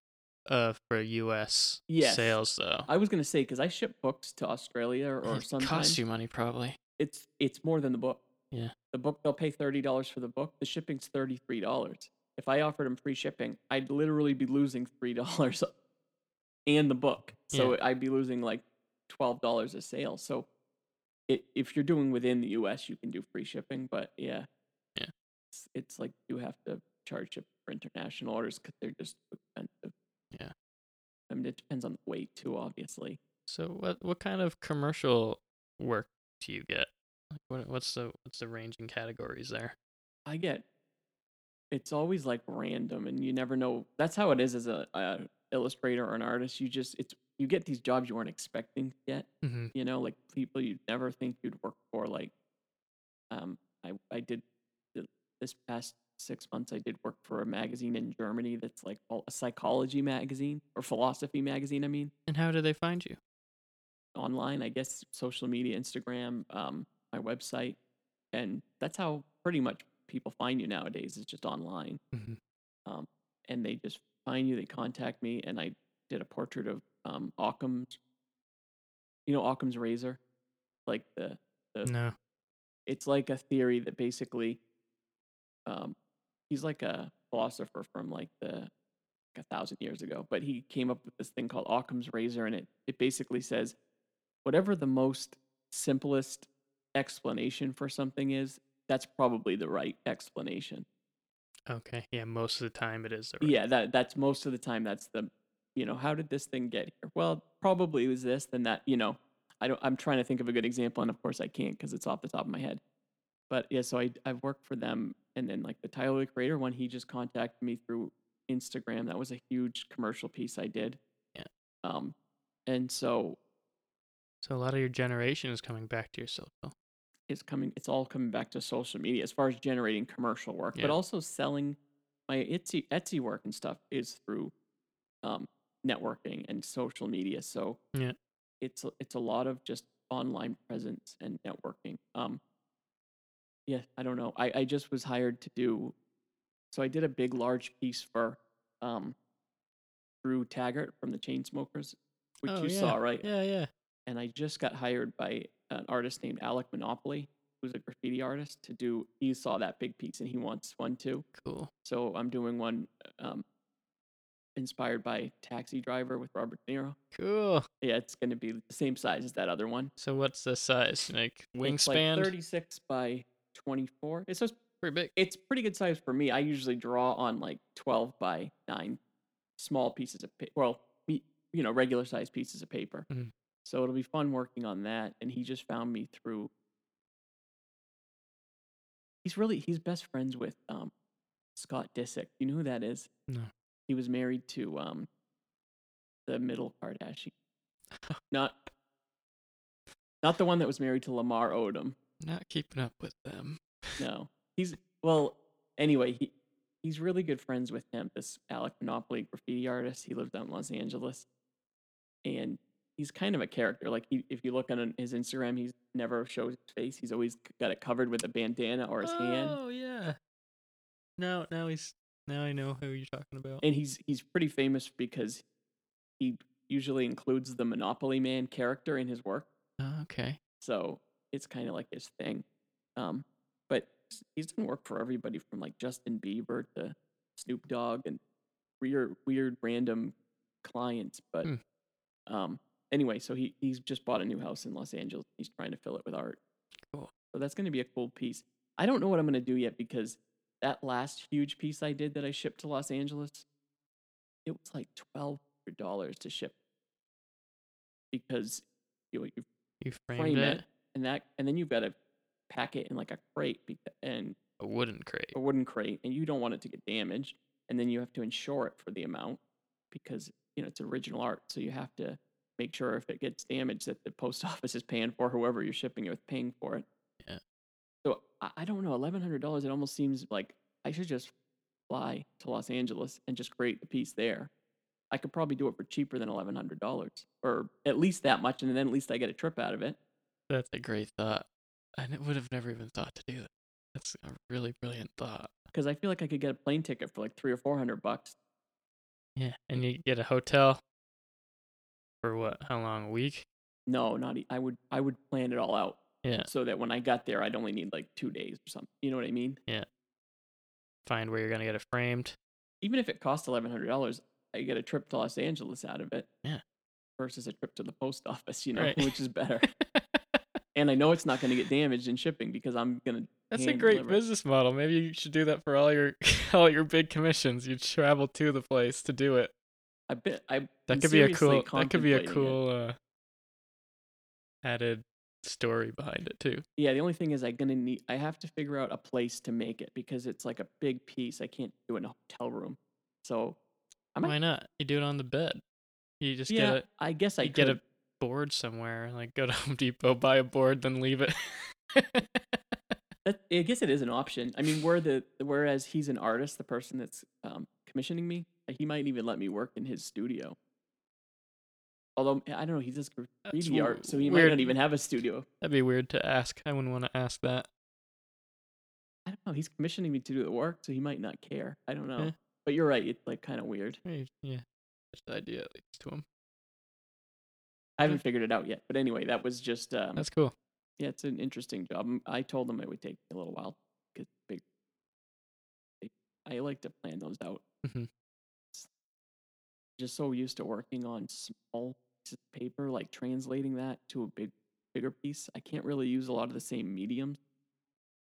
uh for US Yes. sales though. I was going to say cuz I ship books to Australia or it sometimes costs you money probably. it's it's more than the book. Yeah. The book they'll pay thirty dollars for the book. The shipping's thirty three dollars. If I offered them free shipping, I'd literally be losing three dollars and the book. So I'd be losing like twelve dollars a sale. So if you're doing within the U.S., you can do free shipping. But yeah, Yeah. it's, it's like you have to charge it for international orders because they're just expensive. Yeah. I mean, it depends on the weight too, obviously. So what what kind of commercial work do you get? Like what what's the what's the range in categories there? I get it's always like random and you never know that's how it is as a, a illustrator or an artist you just it's you get these jobs you weren't expecting to get Mm-hmm. you know like people you'd never think you'd work for like um i i did this past six months i did work for a magazine in germany that's like a psychology magazine or philosophy magazine i mean And how do they find you? online i guess social media instagram um my website and that's how pretty much people find you nowadays is just online Mhm. um, and they just find you they contact me and i did a portrait of um occam's you know occam's razor like the the No. it's like a theory that basically um he's like a philosopher from like the like a thousand years ago but he came up with this thing called occam's razor and it it basically says whatever the most simplest explanation for something is that's probably the right explanation Okay. Yeah, most of the time it is the right. yeah that that's most of the time that's the you know how did this thing get here well probably it was this then that you know i don't i'm trying to think of a good example and of course i can't because it's off the top of my head but yeah so i i've worked for them and then like the tyler the creator one he just contacted me through instagram that was a huge commercial piece i did Yeah. um and so So a lot of your generation is coming back to your social. It's coming it's all coming back to social media as far as generating commercial work Yeah. but also selling my etsy etsy work and stuff is through um networking and social media so Yeah. it's it's a lot of just online presence and networking um yeah i don't know i i just was hired to do so i did a big large piece for um drew taggart from the chainsmokers which Oh, you yeah. saw right Yeah, yeah. And I just got hired by an artist named Alec Monopoly, who's a graffiti artist, to do. He saw that big piece and he wants one too. Cool. So I'm doing one um, inspired by Taxi Driver with Robert De Niro. Cool. Yeah, it's going to be the same size as that other one. So what's the size? Like It's wingspan? like 36 by 24. It's just Pretty big. it's pretty good size for me. I usually draw on like 12 by 9. small pieces of paper. Well, you know, regular sized pieces of paper. Mhm. So it'll be fun working on that. And he just found me through. He's really he's best friends with um, Scott Disick. You know who that is? No. He was married to um, the middle Kardashian. not not the one that was married to Lamar Odom. Not keeping up with them. No, he's well. Anyway, he he's really good friends with him. This Alec Monopoly graffiti artist. He lives out in Los Angeles, and he's kind of a character. Like he, if you look on his Instagram, he's never shows his face. He's always got it covered with a bandana or his hand, Oh yeah. Now now he's now I know who you're talking about. and he's he's pretty famous because he usually includes the Monopoly Man character in his work. Oh, okay. So it's kind of like his thing. Um, but he's done work for everybody from like Justin Bieber to Snoop Dogg and weird, weird, random clients. But Hmm. um, anyway, so he he's just bought a new house in Los Angeles. He's trying to fill it with art. Cool. So that's going to be a cool piece. I don't know what I'm going to do yet because that last huge piece I did that I shipped to Los Angeles, it was like twelve hundred dollars to ship because you you You framed frame it. it, and that and then you've got to pack it in like a crate beca- and A wooden crate. a wooden crate and you don't want it to get damaged and then you have to insure it for the amount because you know it's original art so you have to make sure if it gets damaged that the post office is paying for whoever you're shipping it with paying for it Yeah. so i, I don't know $1100 it almost seems like i should just fly to los angeles and just create the piece there i could probably do it for cheaper than $1100 or at least that much and then at least i get a trip out of it That's a great thought. I n- would have never even thought to do that. That's a really brilliant thought. because I feel like I could get a plane ticket for like three or four hundred bucks. Yeah, and you get a hotel for what? How long? A week? No, not e- I would I would plan it all out Yeah. so that when I got there, I'd only need like two days or something. You know what I mean? Yeah. Find where you're gonna get it framed. Even if it costs eleven hundred dollars, I get a trip to Los Angeles out of it. Yeah. Versus a trip to the post office, you know, Right. which is better. and I know it's not going to get damaged in shipping because I'm gonna. That's a great deliver business model. Maybe you should do that for all your all your big commissions. You travel to the place to do it. I bet I. That could be a cool. That could be a cool uh, added story behind it too. Yeah, the only thing is I gonna need. I have to figure out a place to make it because it's like a big piece. I can't do it in a hotel room. So I might Why not? You do it on the bed. You just yeah, get I guess I get a board somewhere. Like go to Home Depot, buy a board, then leave it. That, I guess it is an option. I mean, where the whereas he's an artist, the person that's um, commissioning me, he might even let me work in his studio. Although I don't know, he does That's 3D art, so he might not even have a studio. That'd be weird to ask. I wouldn't want to ask that. I don't know. He's commissioning me to do the work, so he might not care. I don't know. Yeah. But you're right. It's like kind of weird. Yeah, just the idea at least to him. I haven't figured it out yet. But anyway, that was just um, That's cool. Yeah, it's an interesting job. I told them it would take a little while because big. I like to plan those out. Mhm. Just so used to working on small pieces of paper, like translating that to a big, bigger piece. I can't really use a lot of the same mediums,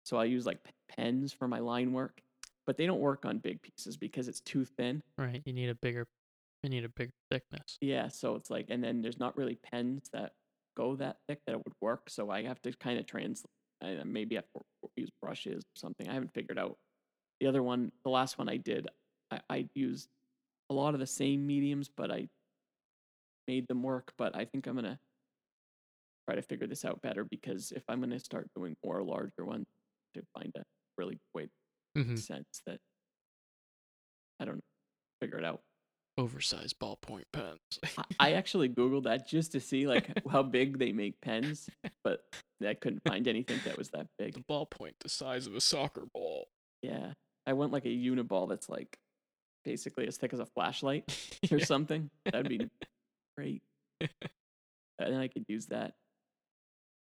so I use like p- pens for my line work, but they don't work on big pieces because it's too thin. Right, you need a bigger, you need a bigger thickness. Yeah, so it's like, and then there's not really pens that go that thick that it would work. So I have to kind of translate. I maybe have to use brushes or something. I haven't figured out. The other one, the last one I did, I, I used a lot of the same mediums, but I made them work. But I think I'm gonna try to figure this out better because if I'm gonna start doing more larger ones, to find a really good way to hmm sense that I don't know, figure it out. Oversized ballpoint pens. I- actually googled that just to see like how big they make pens, but I couldn't find anything that was that big. the ballpoint the size of a soccer ball. Yeah, I want like a uniball that's like basically as thick as a flashlight or Yeah. something. That'd be great, and I could use that.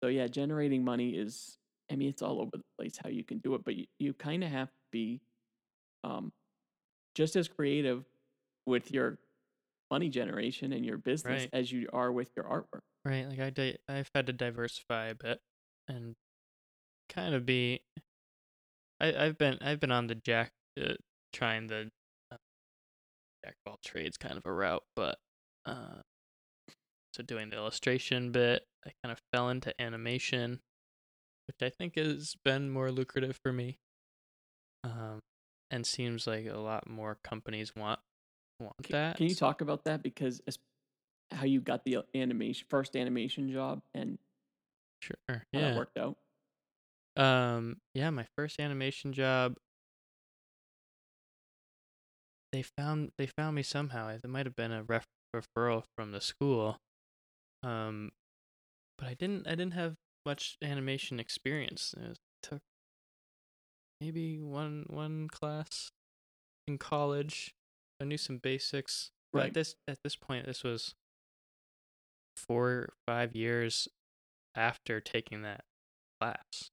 So yeah, generating money is. I mean, it's all over the place how you can do it, but you, you kind of have to be, um, just as creative with your money generation and your business Right. as you are with your artwork. Right, like I di- I've had to diversify a bit and kind of be. I I've been I've been on the jack uh, trying the uh, jack of all trades kind of a route, but uh, so doing the illustration bit, I kind of fell into animation, which I think has been more lucrative for me. Um, and seems like a lot more companies want want Can, that. can you talk about that because as, how you got the uh, animation first animation job and Sure. how that Yeah. worked out? Um. Yeah. My first animation job. They found they found me somehow. It might have been a ref- referral from the school. Um, but I didn't I didn't have much animation experience. It took maybe one one class in college. I knew some basics. But Right. At this at this point, this was four or five years after taking that class.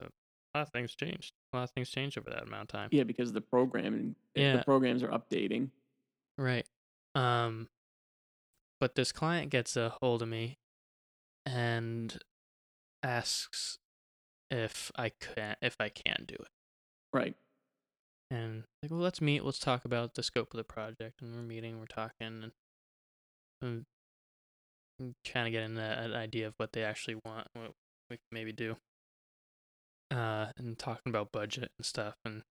So a lot of things changed. A lot of things changed over that amount of time. Yeah, because the programming the Yeah. programs are updating. Right. Um but this client gets a hold of me and asks if I can if I can do it. Right. And like, well, let's meet. Let's talk about the scope of the project. And we're meeting. We're talking, and, I'm trying to get an, an idea of what they actually want, what we can maybe do. Uh, and talking about budget and stuff. And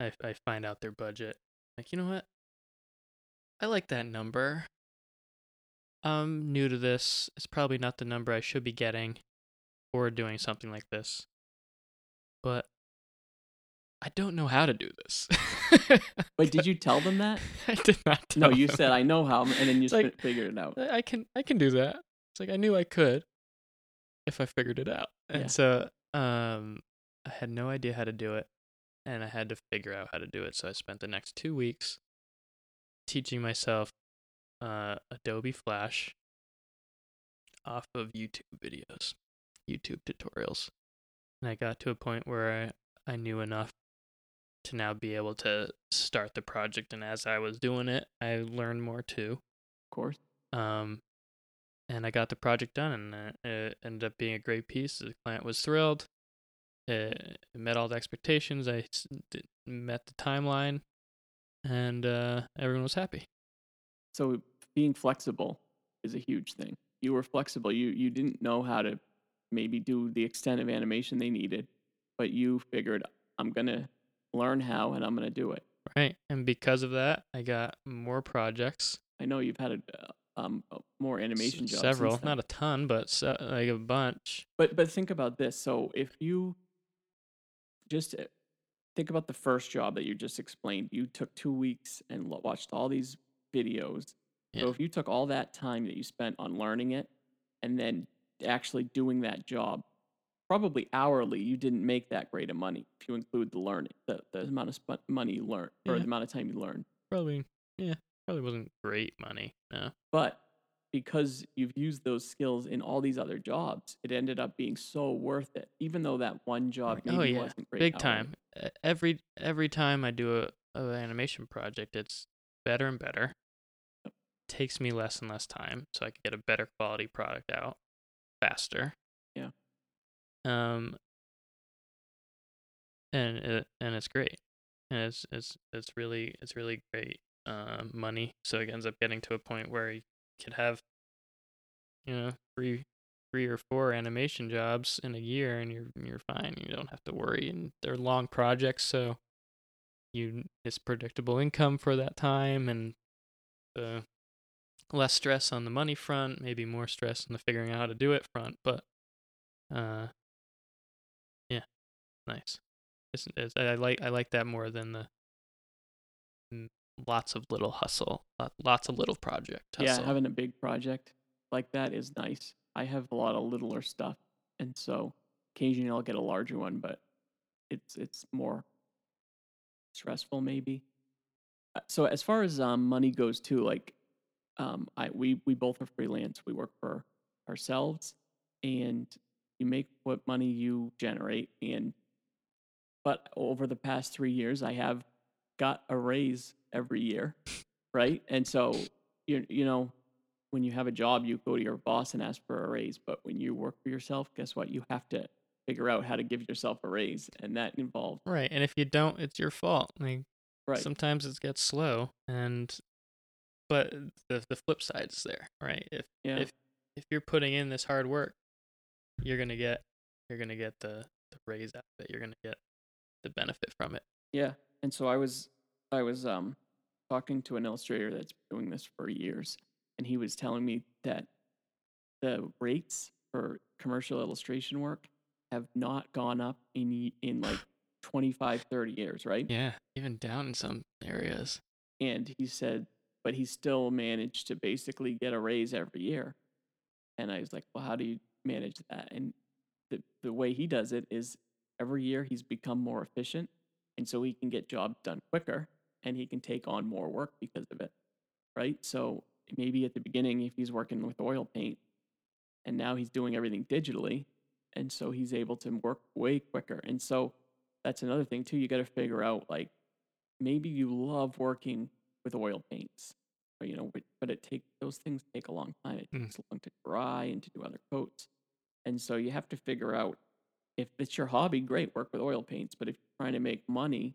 I I find out their budget. Like, you know what? I like that number. I'm new to this. It's probably not the number I should be getting or doing something like this. But I don't know how to do this. Wait, did you tell them that? I did not tell No, you them. said I know how, and then you Like- figured it out. I can I can do that. It's like I knew I could if I figured it out. And Yeah. so um I had no idea how to do it and I had to figure out how to do it. So I spent the next 2 weeks teaching myself uh Adobe Flash off of YouTube videos, YouTube tutorials. And I got to a point where I, I knew enough to now be able to start the project and as I was doing it, I learned more too Of course. um, and I got the project done, and it ended up being a great piece. The client was thrilled. It, it met all the expectations. I met the timeline, and uh, everyone was happy. So being flexible is a huge thing. You were flexible. You you didn't know how to maybe do the extent of animation they needed, but you figured I'm gonna learn how and I'm gonna do it. Right, and because of that, I got more projects. I know you've had a, uh, um uh, more s- animation jobs. several, not a ton, but se- like a bunch. But but think about this. So if you just uh, think about the first job that you just explained, you took two weeks and watched all these videos. So if you took all that time that you spent on learning it and then actually doing that job, probably hourly, you didn't make that great of money if you include the learning, the, the mm. amount of sp- money you learned or Yeah. the amount of time you learned. Probably, yeah, probably wasn't great money. No, But because you've used those skills in all these other jobs, it ended up being so worth it. Even though that one job oh yeah, wasn't great. big hourly. time. Every every time I do a, a animation project, it's better and better. Yep. Takes me less and less time, so I can get a better quality product out faster. Um. And it and it's great, and it's it's it's really it's really great uh, money. So it ends up getting to a point where you could have, you know, three three or four animation jobs in a year and you're you're fine. You don't have to worry and they're long projects so you it's predictable income for that time and uh, less stress on the money front, maybe more stress on the figuring out how to do it front, but uh nice. It's, it's, I like I like that more than the mm, lots of little hustle, lots of little project hustle. Yeah, having a big project like that is nice. I have a lot of littler stuff, and so occasionally I'll get a larger one, but it's it's more stressful maybe. Uh, So as far as um, money goes too, like um, I we we both are freelance. We work for ourselves, and you make what money you generate. And but over the past three years, I have got a raise every year, right? And so you you know when you have a job, you go to your boss and ask for a raise. But when you work for yourself, guess what? You have to figure out how to give yourself a raise, and that involves Right, and if you don't, it's your fault. Like Right. Sometimes it gets slow, and but the the flip side is there, right? If yeah. if if you're putting in this hard work, you're gonna get you're gonna get the the raise out of it. You're gonna get the benefit from it. Yeah. And so I was I was um talking to an illustrator that's been doing this for years and he was telling me that the rates for commercial illustration work have not gone up in in like 25 30 years, right? Yeah, even down in some areas. And he said but he still managed to basically get a raise every year. And I was like, "Well, how do you manage that?" And the the way he does it is every year he's become more efficient and so he can get jobs done quicker and he can take on more work because of it right? So maybe at the beginning if he's working with oil paint and now he's doing everything digitally and so he's able to work way quicker. And so that's another thing too you got to figure out like maybe you love working with oil paints but, you know but, but it take those things take a long time. It Mm. takes long to dry and to do other coats. And so you have to figure out if it's your hobby, great, work with oil paints. But if you're trying to make money,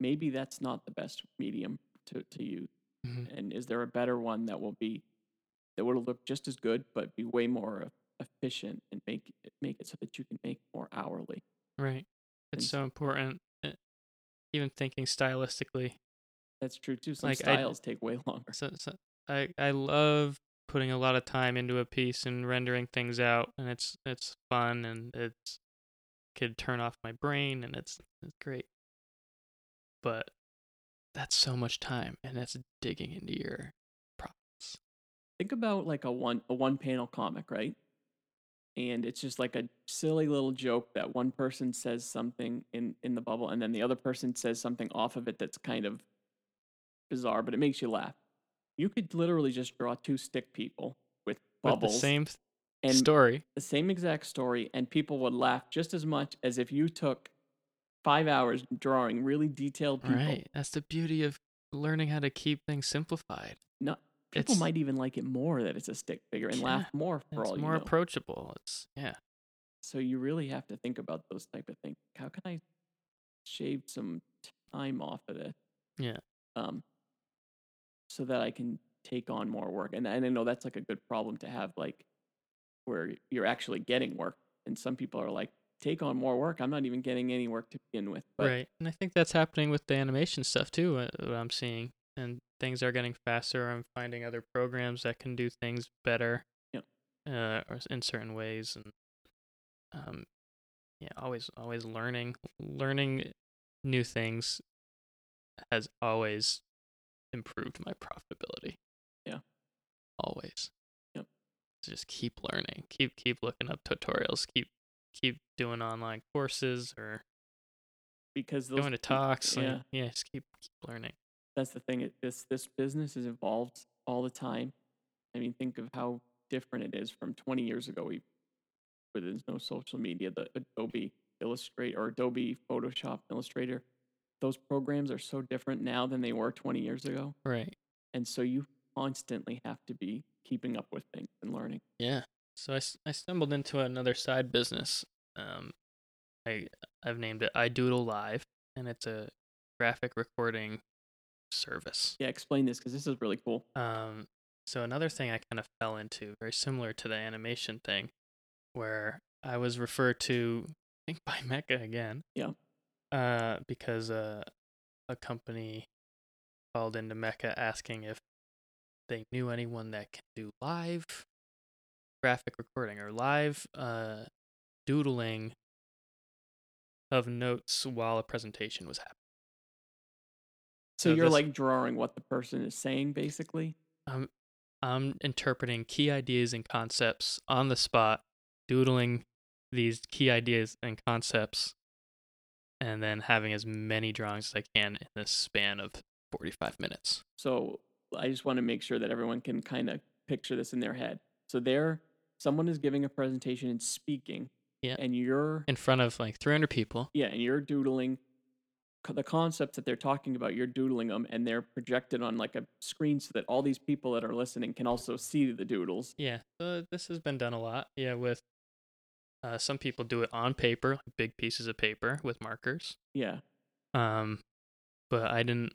maybe that's not the best medium to, to use. Mhm. And is there a better one that will be that will look just as good but be way more efficient and make it make it so that you can make more hourly? Right. It's And- so important. uh, Even thinking stylistically. That's true too. Some Like, I- styles take way longer. So, so I I love putting a lot of time into a piece and rendering things out, and it's it's fun and it's could turn off my brain and it's it's great. But that's so much time, and that's digging into your problems. Think about like a one a one panel comic, right? And it's just like a silly little joke that one person says something in in the bubble, and then the other person says something off of it that's kind of bizarre, but it makes you laugh. You could literally just draw two stick people with With bubbles the same and story. the same exact story, and people would laugh just as much as if you took five hours drawing really detailed people. Right. That's the beauty of learning how to keep things simplified. No, people It's- might even like it more that it's a stick figure and laugh more for It's all you more know. approachable. It's yeah. So you really have to think about those type of things. How can I shave some time off of it? Yeah. Um, so that I can take on more work. And, and I know that's like a good problem to have, like where you're actually getting work. And some people are like, take on more work. I'm not even getting any work to begin with. But right. And I think that's happening with the animation stuff too, uh, what I'm seeing. And things are getting faster. I'm finding other programs that can do things better. yeah. Uh, or in certain ways and um yeah, always always learning learning new things has always improved my profitability. Yeah. Always. Just keep learning. Keep keep looking up tutorials. Keep keep doing online courses or because those going to talks. yeah. yeah, just keep keep learning. that's the thing. It, this this business has evolved all the time. I mean, think of how different it is from 20 years ago. We, where there's no social media, the Adobe Illustrator or Adobe Photoshop Illustrator, those programs are so different now than they were 20 years ago, Right. and so you constantly have to be keeping up with things and learning. Yeah. So I, I stumbled into another side business. Um, I I've named it I Doodle Live, and it's a graphic recording service. Yeah, explain this because this is really cool. Um, so another thing I kind of fell into, very similar to the animation thing, where I was referred to, I think by MECA again. Yeah. Uh, because uh, a company called into Mecca asking if they knew anyone that can do live graphic recording or live uh doodling of notes while a presentation was happening. So, So you're this- like drawing what the person is saying, basically. I'm I'm interpreting key ideas and concepts on the spot, doodling these key ideas and concepts, and then having as many drawings as I can in this span of 45 minutes. So I just want to make sure that everyone can kind of picture this in their head. So there, someone is giving a presentation and speaking. Yeah. And you're In front of like 300 people. yeah, and you're doodling the concepts that they're talking about. You're doodling them, and they're projected on like a screen so that all these people that are listening can also see the doodles. Yeah, so this has been done a lot. Yeah, with uh, some people do it on paper, big pieces of paper with markers. Yeah. Um, but I didn't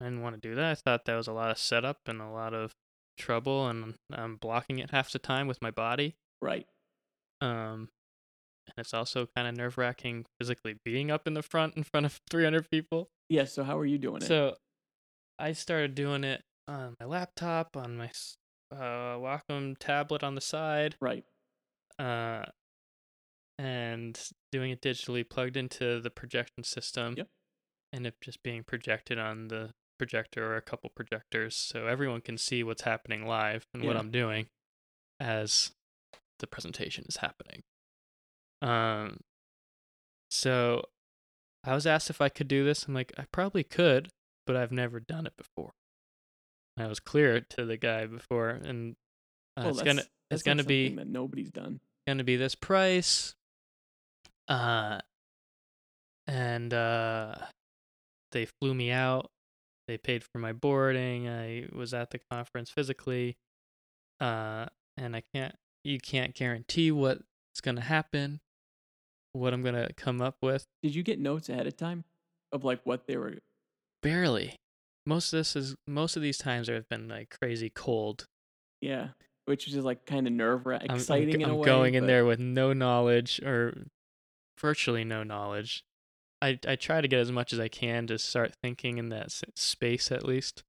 I didn't want to do that. I thought that was a lot of setup and a lot of trouble, and I'm blocking it half the time with my body. Right. Um, and it's also kind of nerve wracking physically being up in the front in front of 300 people. Yeah. So how are you doing it? So I started doing it on my laptop, on my uh, Wacom tablet on the side, right. uh, and doing it digitally plugged into the projection system. Yep. And it just being projected on the projector or a couple projectors so everyone can see what's happening live and what I'm doing as the presentation is happening. Um, so I was asked if I could do this. I'm like, I probably could, but I've never done it before. And I was clear to the guy before, and uh, well, it's gonna it's not gonna be that nobody's done. gonna be this price. Uh, and uh, they flew me out. They paid for my boarding. I was at the conference physically. Uh, and I can't. You can't guarantee what's gonna happen. What I'm gonna come up with. Did you get notes ahead of time of like what they were? Barely. Most of this is most of these times there have been like crazy cold. Yeah. Which is like kind of nerve wracking, I'm- I'm, exciting g- in a I'm way. going in there with no knowledge or virtually no knowledge. I I try to get as much as I can to start thinking in that space at least.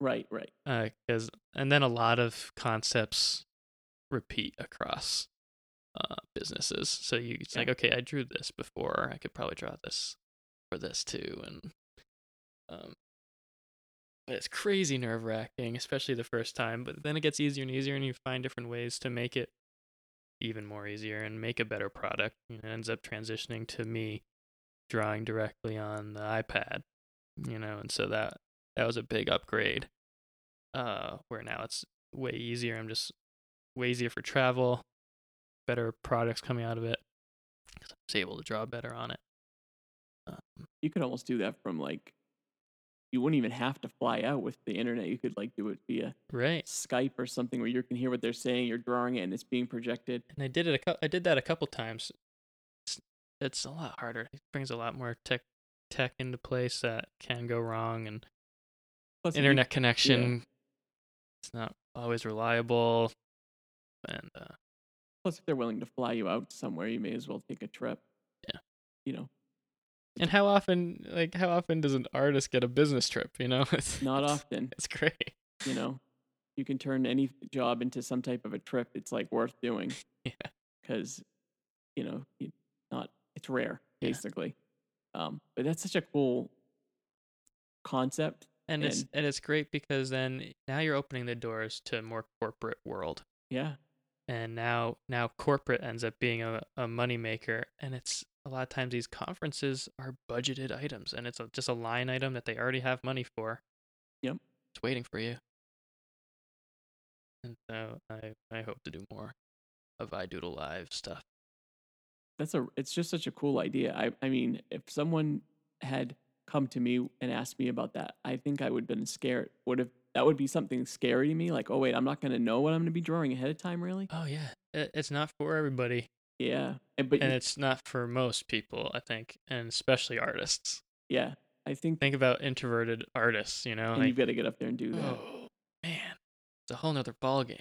Right. Right. Because and then a lot of concepts repeat across uh, businesses. So you it's like okay, I drew this before. I could probably draw this for this too, and um, but it's crazy nerve wracking, especially the first time. But then it gets easier and easier, and you find different ways to make it even more easier and make a better product. Know, it ends up transitioning to me drawing directly on the iPad. You know, and so that that was a big upgrade. Uh, where now it's way easier. I'm just way easier for travel. Better products coming out of it because I was able to draw better on it. Um, You could almost do that from like. You wouldn't even have to fly out with the internet. You could like do it via right. Skype or something where you can hear what they're saying. You're drawing it and it's being projected. and I did it a cou- I did that a couple times. It's, a lot harder. It brings a lot more tech tech into place that can go wrong, and Plus, if you- internet connection. It's not always reliable, and uh, plus, if they're willing to fly you out somewhere, you may as well take a trip. Yeah. You know, and how often like how often does an artist get a business trip? You know, it's not it's, often. It's great. You know, you can turn any job into some type of a trip. It's like worth doing. Yeah. because you know you it's rare Yeah. basically um but that's such a cool concept And it's And- and it's great because then now you're opening the doors to more corporate world. yeah and now now corporate ends up being a, a moneymaker and it's a lot of times these conferences are budgeted items and it's a, just a line item that they already have money for Yep. it's waiting for you and so i i hope to do more of idoodle live stuff that's a it's just such a cool idea. I i mean if someone had come to me and asked me about that i think i would have been scared. Would have that would be something scary to me like oh wait i'm not going to know what i'm going to be drawing ahead of time really? Oh yeah. It's not for everybody. Yeah and, but and you- it's not for most people i think and especially artists. Yeah i think think about introverted artists you know and like you've got to get up there and do that. Oh man. It's a whole nother ballgame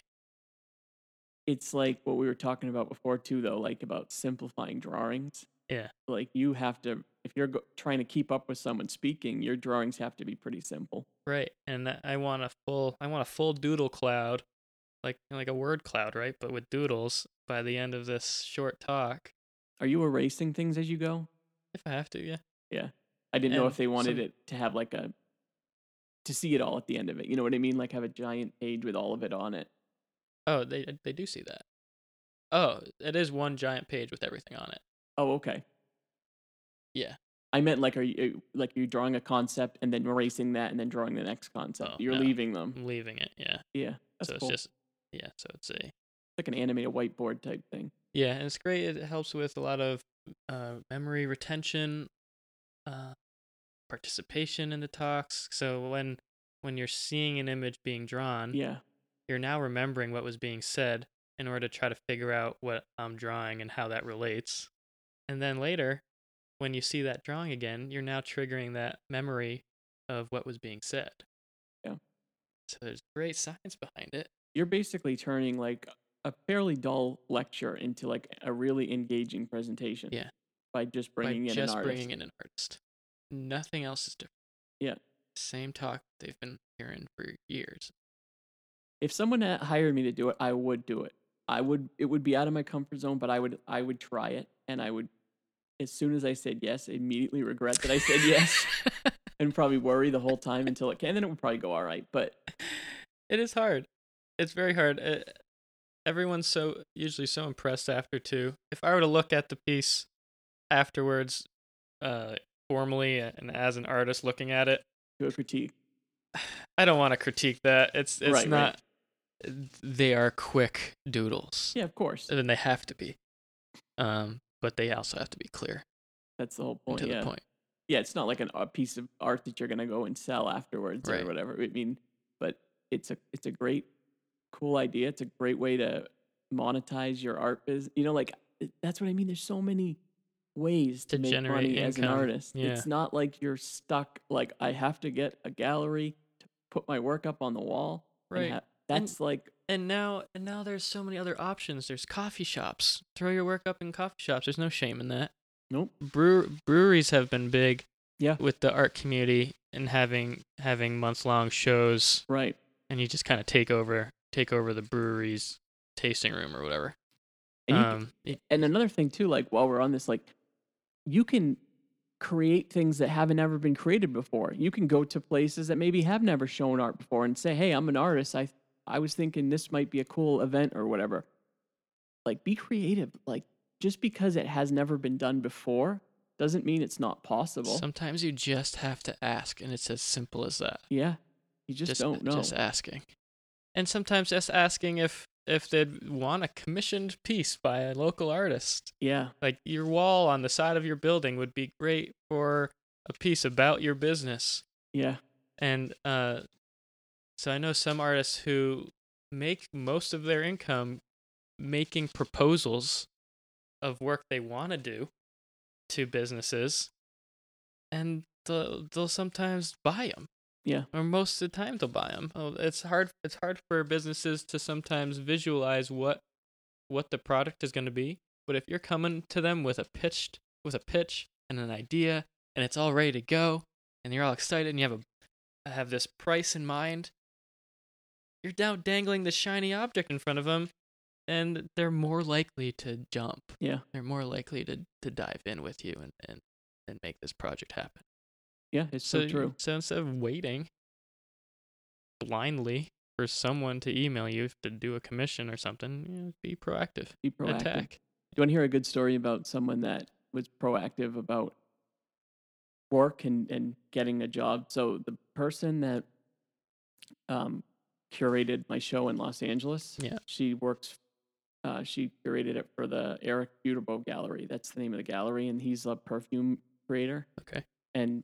it's like what we were talking about before too though like about simplifying drawings Yeah. like you have to if you're go- trying to keep up with someone speaking your drawings have to be pretty simple Right, and I want a full I want a full doodle cloud, like like a word cloud, right? But with doodles by the end of this short talk, are you erasing things as you go if I have to, yeah. yeah i didn't know if they wanted some- it to have like a to see it all at the end of it you know what i mean like have a giant page with all of it on it Oh, they they do see that. Oh, it is one giant page with everything on it. oh okay Yeah. i meant like are you like you're drawing a concept and then erasing that and then drawing the next concept Oh, you're no. leaving them I'm leaving it, yeah. yeah that's so cool it's just yeah, so it's a like an animated whiteboard type thing yeah, and it's great. It helps with a lot of uh, memory retention, uh, participation in the talks. So when when you're seeing an image being drawn, yeah you're now remembering what was being said in order to try to figure out what I'm drawing and how that relates. And then later, when you see that drawing again, you're now triggering that memory of what was being said. Yeah. So there's great science behind it. You're basically turning like a fairly dull lecture into like a really engaging presentation. Yeah. By just bringing by in just an artist. bringing in an artist. Nothing else is different. Yeah. Same talk they've been hearing for years. If someone hired me to do it, I would do it. I would it would be out of my comfort zone, but I would I would try it and I would as soon as I said yes, immediately regret that I said yes and probably worry the whole time until it can. And then it would probably go all right. But it is hard. It's very hard. Uh, everyone's so usually so impressed after too. If I were to look at the piece afterwards, uh, formally and as an artist looking at it, do a critique. I don't want to critique that. It's it's Right, right. They are quick doodles, Yeah, of course. and then they have to be. Um, but they also have to be clear That's the whole point. to Yeah. the point. Yeah, it's not like an, a piece of art that you're gonna go and sell afterwards Right. or whatever. I mean, but it's a it's a great, cool idea. It's a great way to monetize your art business. You know, like that's what I mean. There's so many ways to, To make generate money as an artist. yeah. It's not like you're stuck. Like I have to get a gallery to put my work up on the wall. Right. ha- And- that's like And now and now there's so many other options. There's coffee shops. Throw your work up in coffee shops. There's no shame in that. nope. Brew- breweries have been big Yeah. with the art community and having having months long shows Right. and you just kind of take over take over the brewery's tasting room or whatever. And you, um and another thing too, like while we're on this, like you can create things that haven't ever been created before. You can go to places that maybe have never shown art before and say, "Hey, I'm an artist. I I was thinking this might be a cool event or whatever." Like be creative. Like just because it has never been done before doesn't mean it's not possible. sometimes you just have to ask and it's as simple as that. yeah. You just, don't know. Just asking. And sometimes just asking if if they'd want a commissioned piece by a local artist. yeah. Like your wall on the side of your building would be great for a piece about your business. Yeah. And uh, so I know some artists who make most of their income making proposals of work they want to do to businesses, and they'll, they'll sometimes buy them. Yeah. Or most of the time they'll buy them. Oh, it's hard. It's hard for businesses to sometimes visualize what what the product is going to be. But if you're coming to them with a pitched with a pitch and an idea, and it's all ready to go, and you're all excited, and you have a have this price in mind, you're now dangling the shiny object in front of them, and they're more likely to jump. Yeah. They're more likely to to dive in with you and and, and make this project happen. Yeah, it's so, true. So instead of waiting blindly for someone to email you to do a commission or something, you know, be proactive. Be proactive. Attack. Do you want to hear a good story about someone that was proactive about work and, and getting a job? So the person that um, curated my show in Los Angeles, Yeah. she works. Uh, she curated it for the Eric Buterbaugh Gallery. That's the name of the gallery, and he's a perfume creator, Okay. and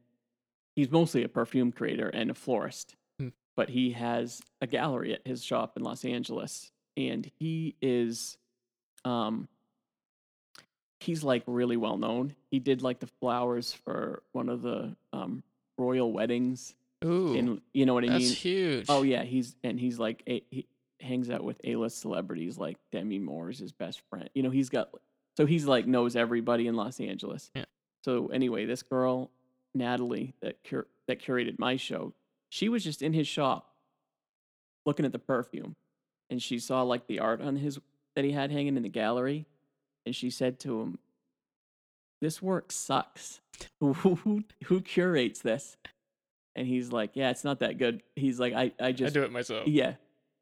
he's mostly a perfume creator and a florist. Hmm. But he has a gallery at his shop in Los Angeles, and he is um he's like really well known. He did like the flowers for one of the um royal weddings Ooh, in you know what I that's mean? That's huge. Oh yeah, he's and he's like a, he hangs out with A-list celebrities like Demi Moore is his best friend. You know, he's got so he's like knows everybody in Los Angeles. Yeah. So anyway, this girl Natalie that cur- that curated my show, she was just in his shop looking at the perfume and she saw like the art on his that he had hanging in the gallery and she said to him this work sucks who who, who curates this and he's like yeah it's not that good. He's like i i just I do it myself. yeah.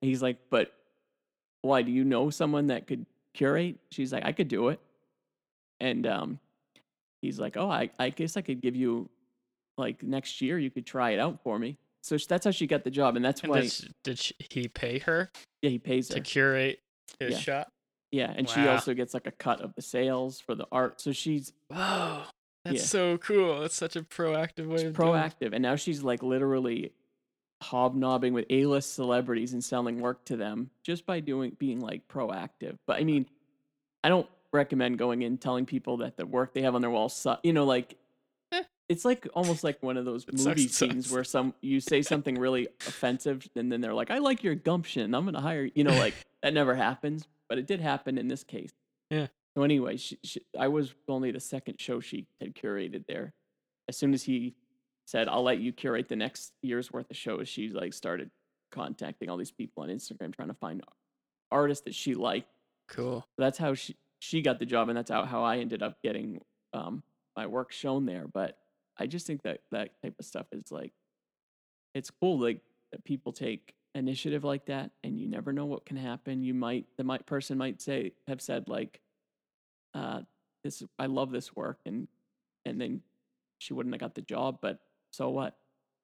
He's like but why do you know someone that could curate? She's like i could do it. And um he's like oh i i guess i could give you like next year you could try it out for me. So that's how she got the job and that's And why does, did sh he pay her yeah he pays to curate his Yeah. shop? yeah and she also gets like a cut of the sales for the art so she's Whoa, that's Yeah. so cool. That's such a proactive way doing proactive, and now she's like literally hobnobbing with A-list celebrities and selling work to them just by doing being like proactive. But I mean, I don't recommend going in telling people that the work they have on their wall sucks. You know, like Eh. it's like almost like one of those It movie sucks. scenes where some you say something really offensive and then they're like, "I like your gumption. I'm gonna hire." you." You know, like that never happens, but it did happen in this case. Yeah. So anyway, she, she, I was only the second show she had curated there. As soon as he said, "I'll let you curate the next year's worth of shows," she like started contacting all these people on Instagram trying to find artists that she liked. Cool. So that's how she she got the job, and that's how, how I ended up getting um, my work shown there. But I just think that that type of stuff is like, it's cool, like that people take initiative like that, and you never know what can happen. You might the might person might say have said like, uh, this I love this work, and and then she wouldn't have got the job, but so what?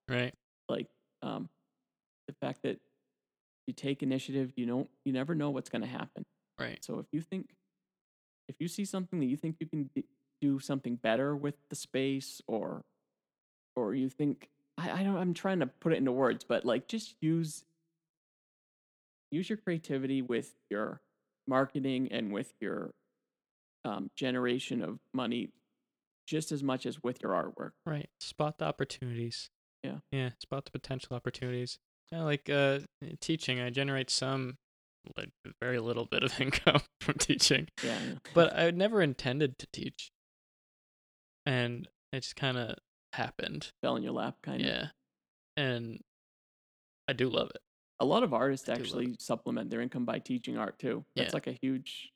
Right. Like, um, the fact that you take initiative, you don't, you never know what's going to happen. Right. So if you think, if you see something that you think you can do something better with the space, or, or you think I, I don't, I'm trying to put it into words, but like just use, use your creativity with your marketing and with your um, generation of money, just as much as with your artwork. Right. Spot the opportunities. Yeah. Yeah. Spot the potential opportunities. Yeah, like uh, teaching, I generate some, like very little bit of income from teaching, Yeah. yeah. but I never intended to teach, and it just kind of happened. fell in your lap, kind of. Yeah, and I do love it. a lot of artists I actually supplement their income by teaching art too. That's Yeah. like a huge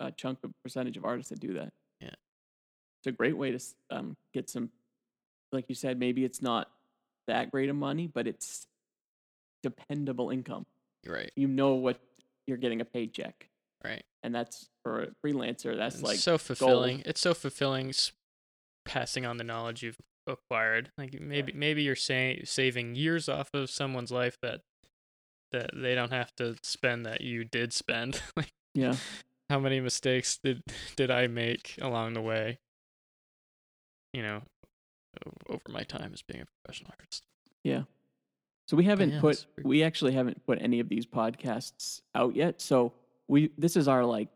uh, chunk of percentage of artists that do that. Yeah. it's a great way to um, get some, like you said, maybe it's not that great of money, but it's dependable income. Right. You know what you're getting a paycheck, Right. and that's for a freelancer. That's And like so fulfilling. It's so fulfilling passing on the knowledge you've acquired. Like maybe maybe you're saying saving years off of someone's life that that they don't have to spend that you did spend. like yeah, how many mistakes did did I make along the way? You know, over my time as being a professional artist. yeah. So we haven't yeah, put pretty- we actually haven't put any of these podcasts out yet. So we this is our like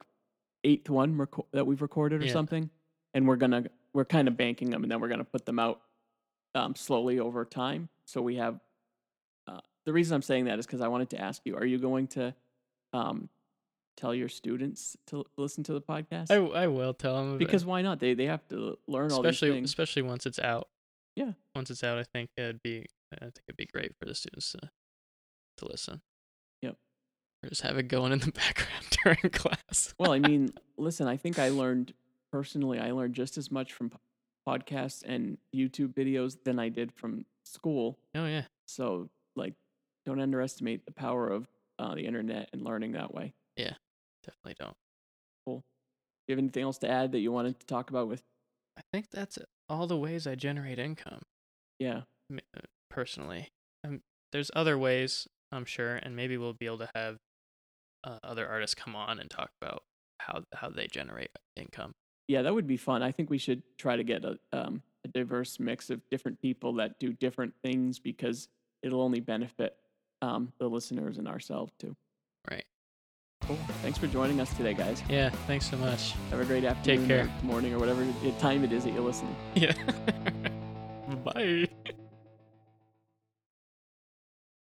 eighth one reco- that we've recorded or Yeah. something, and we're gonna we're kind of banking them, and then we're gonna put them out um, slowly over time. So we have uh, the reason I'm saying that is because I wanted to ask you: Are you going to um, tell your students to listen to the podcast? I, I will tell them because why not? They they have to learn all these especially things. especially once it's out. Yeah. Once it's out, I think it'd be I think it'd be great for the students to to listen. Yep. Or just have it going in the background during class. well, I mean, listen, I think I learned personally, I learned just as much from podcasts and YouTube videos than I did from school. oh yeah. So, like, don't underestimate the power of uh, the internet and learning that way. Definitely don't. Cool. Do you have anything else to add that you wanted to talk about with? I think that's all the ways I generate income Yeah, uh, personally. Um, there's other ways, I'm sure, and maybe we'll be able to have uh, other artists come on and talk about how how they generate income. yeah, that would be fun. I think we should try to get a um, a diverse mix of different people that do different things because it'll only benefit um, the listeners and ourselves too. Right. Cool. Thanks for joining us today, guys. Yeah. Thanks so much. Have a great afternoon, Take care. or morning, or whatever time it is that you're listening. Yeah. Bye.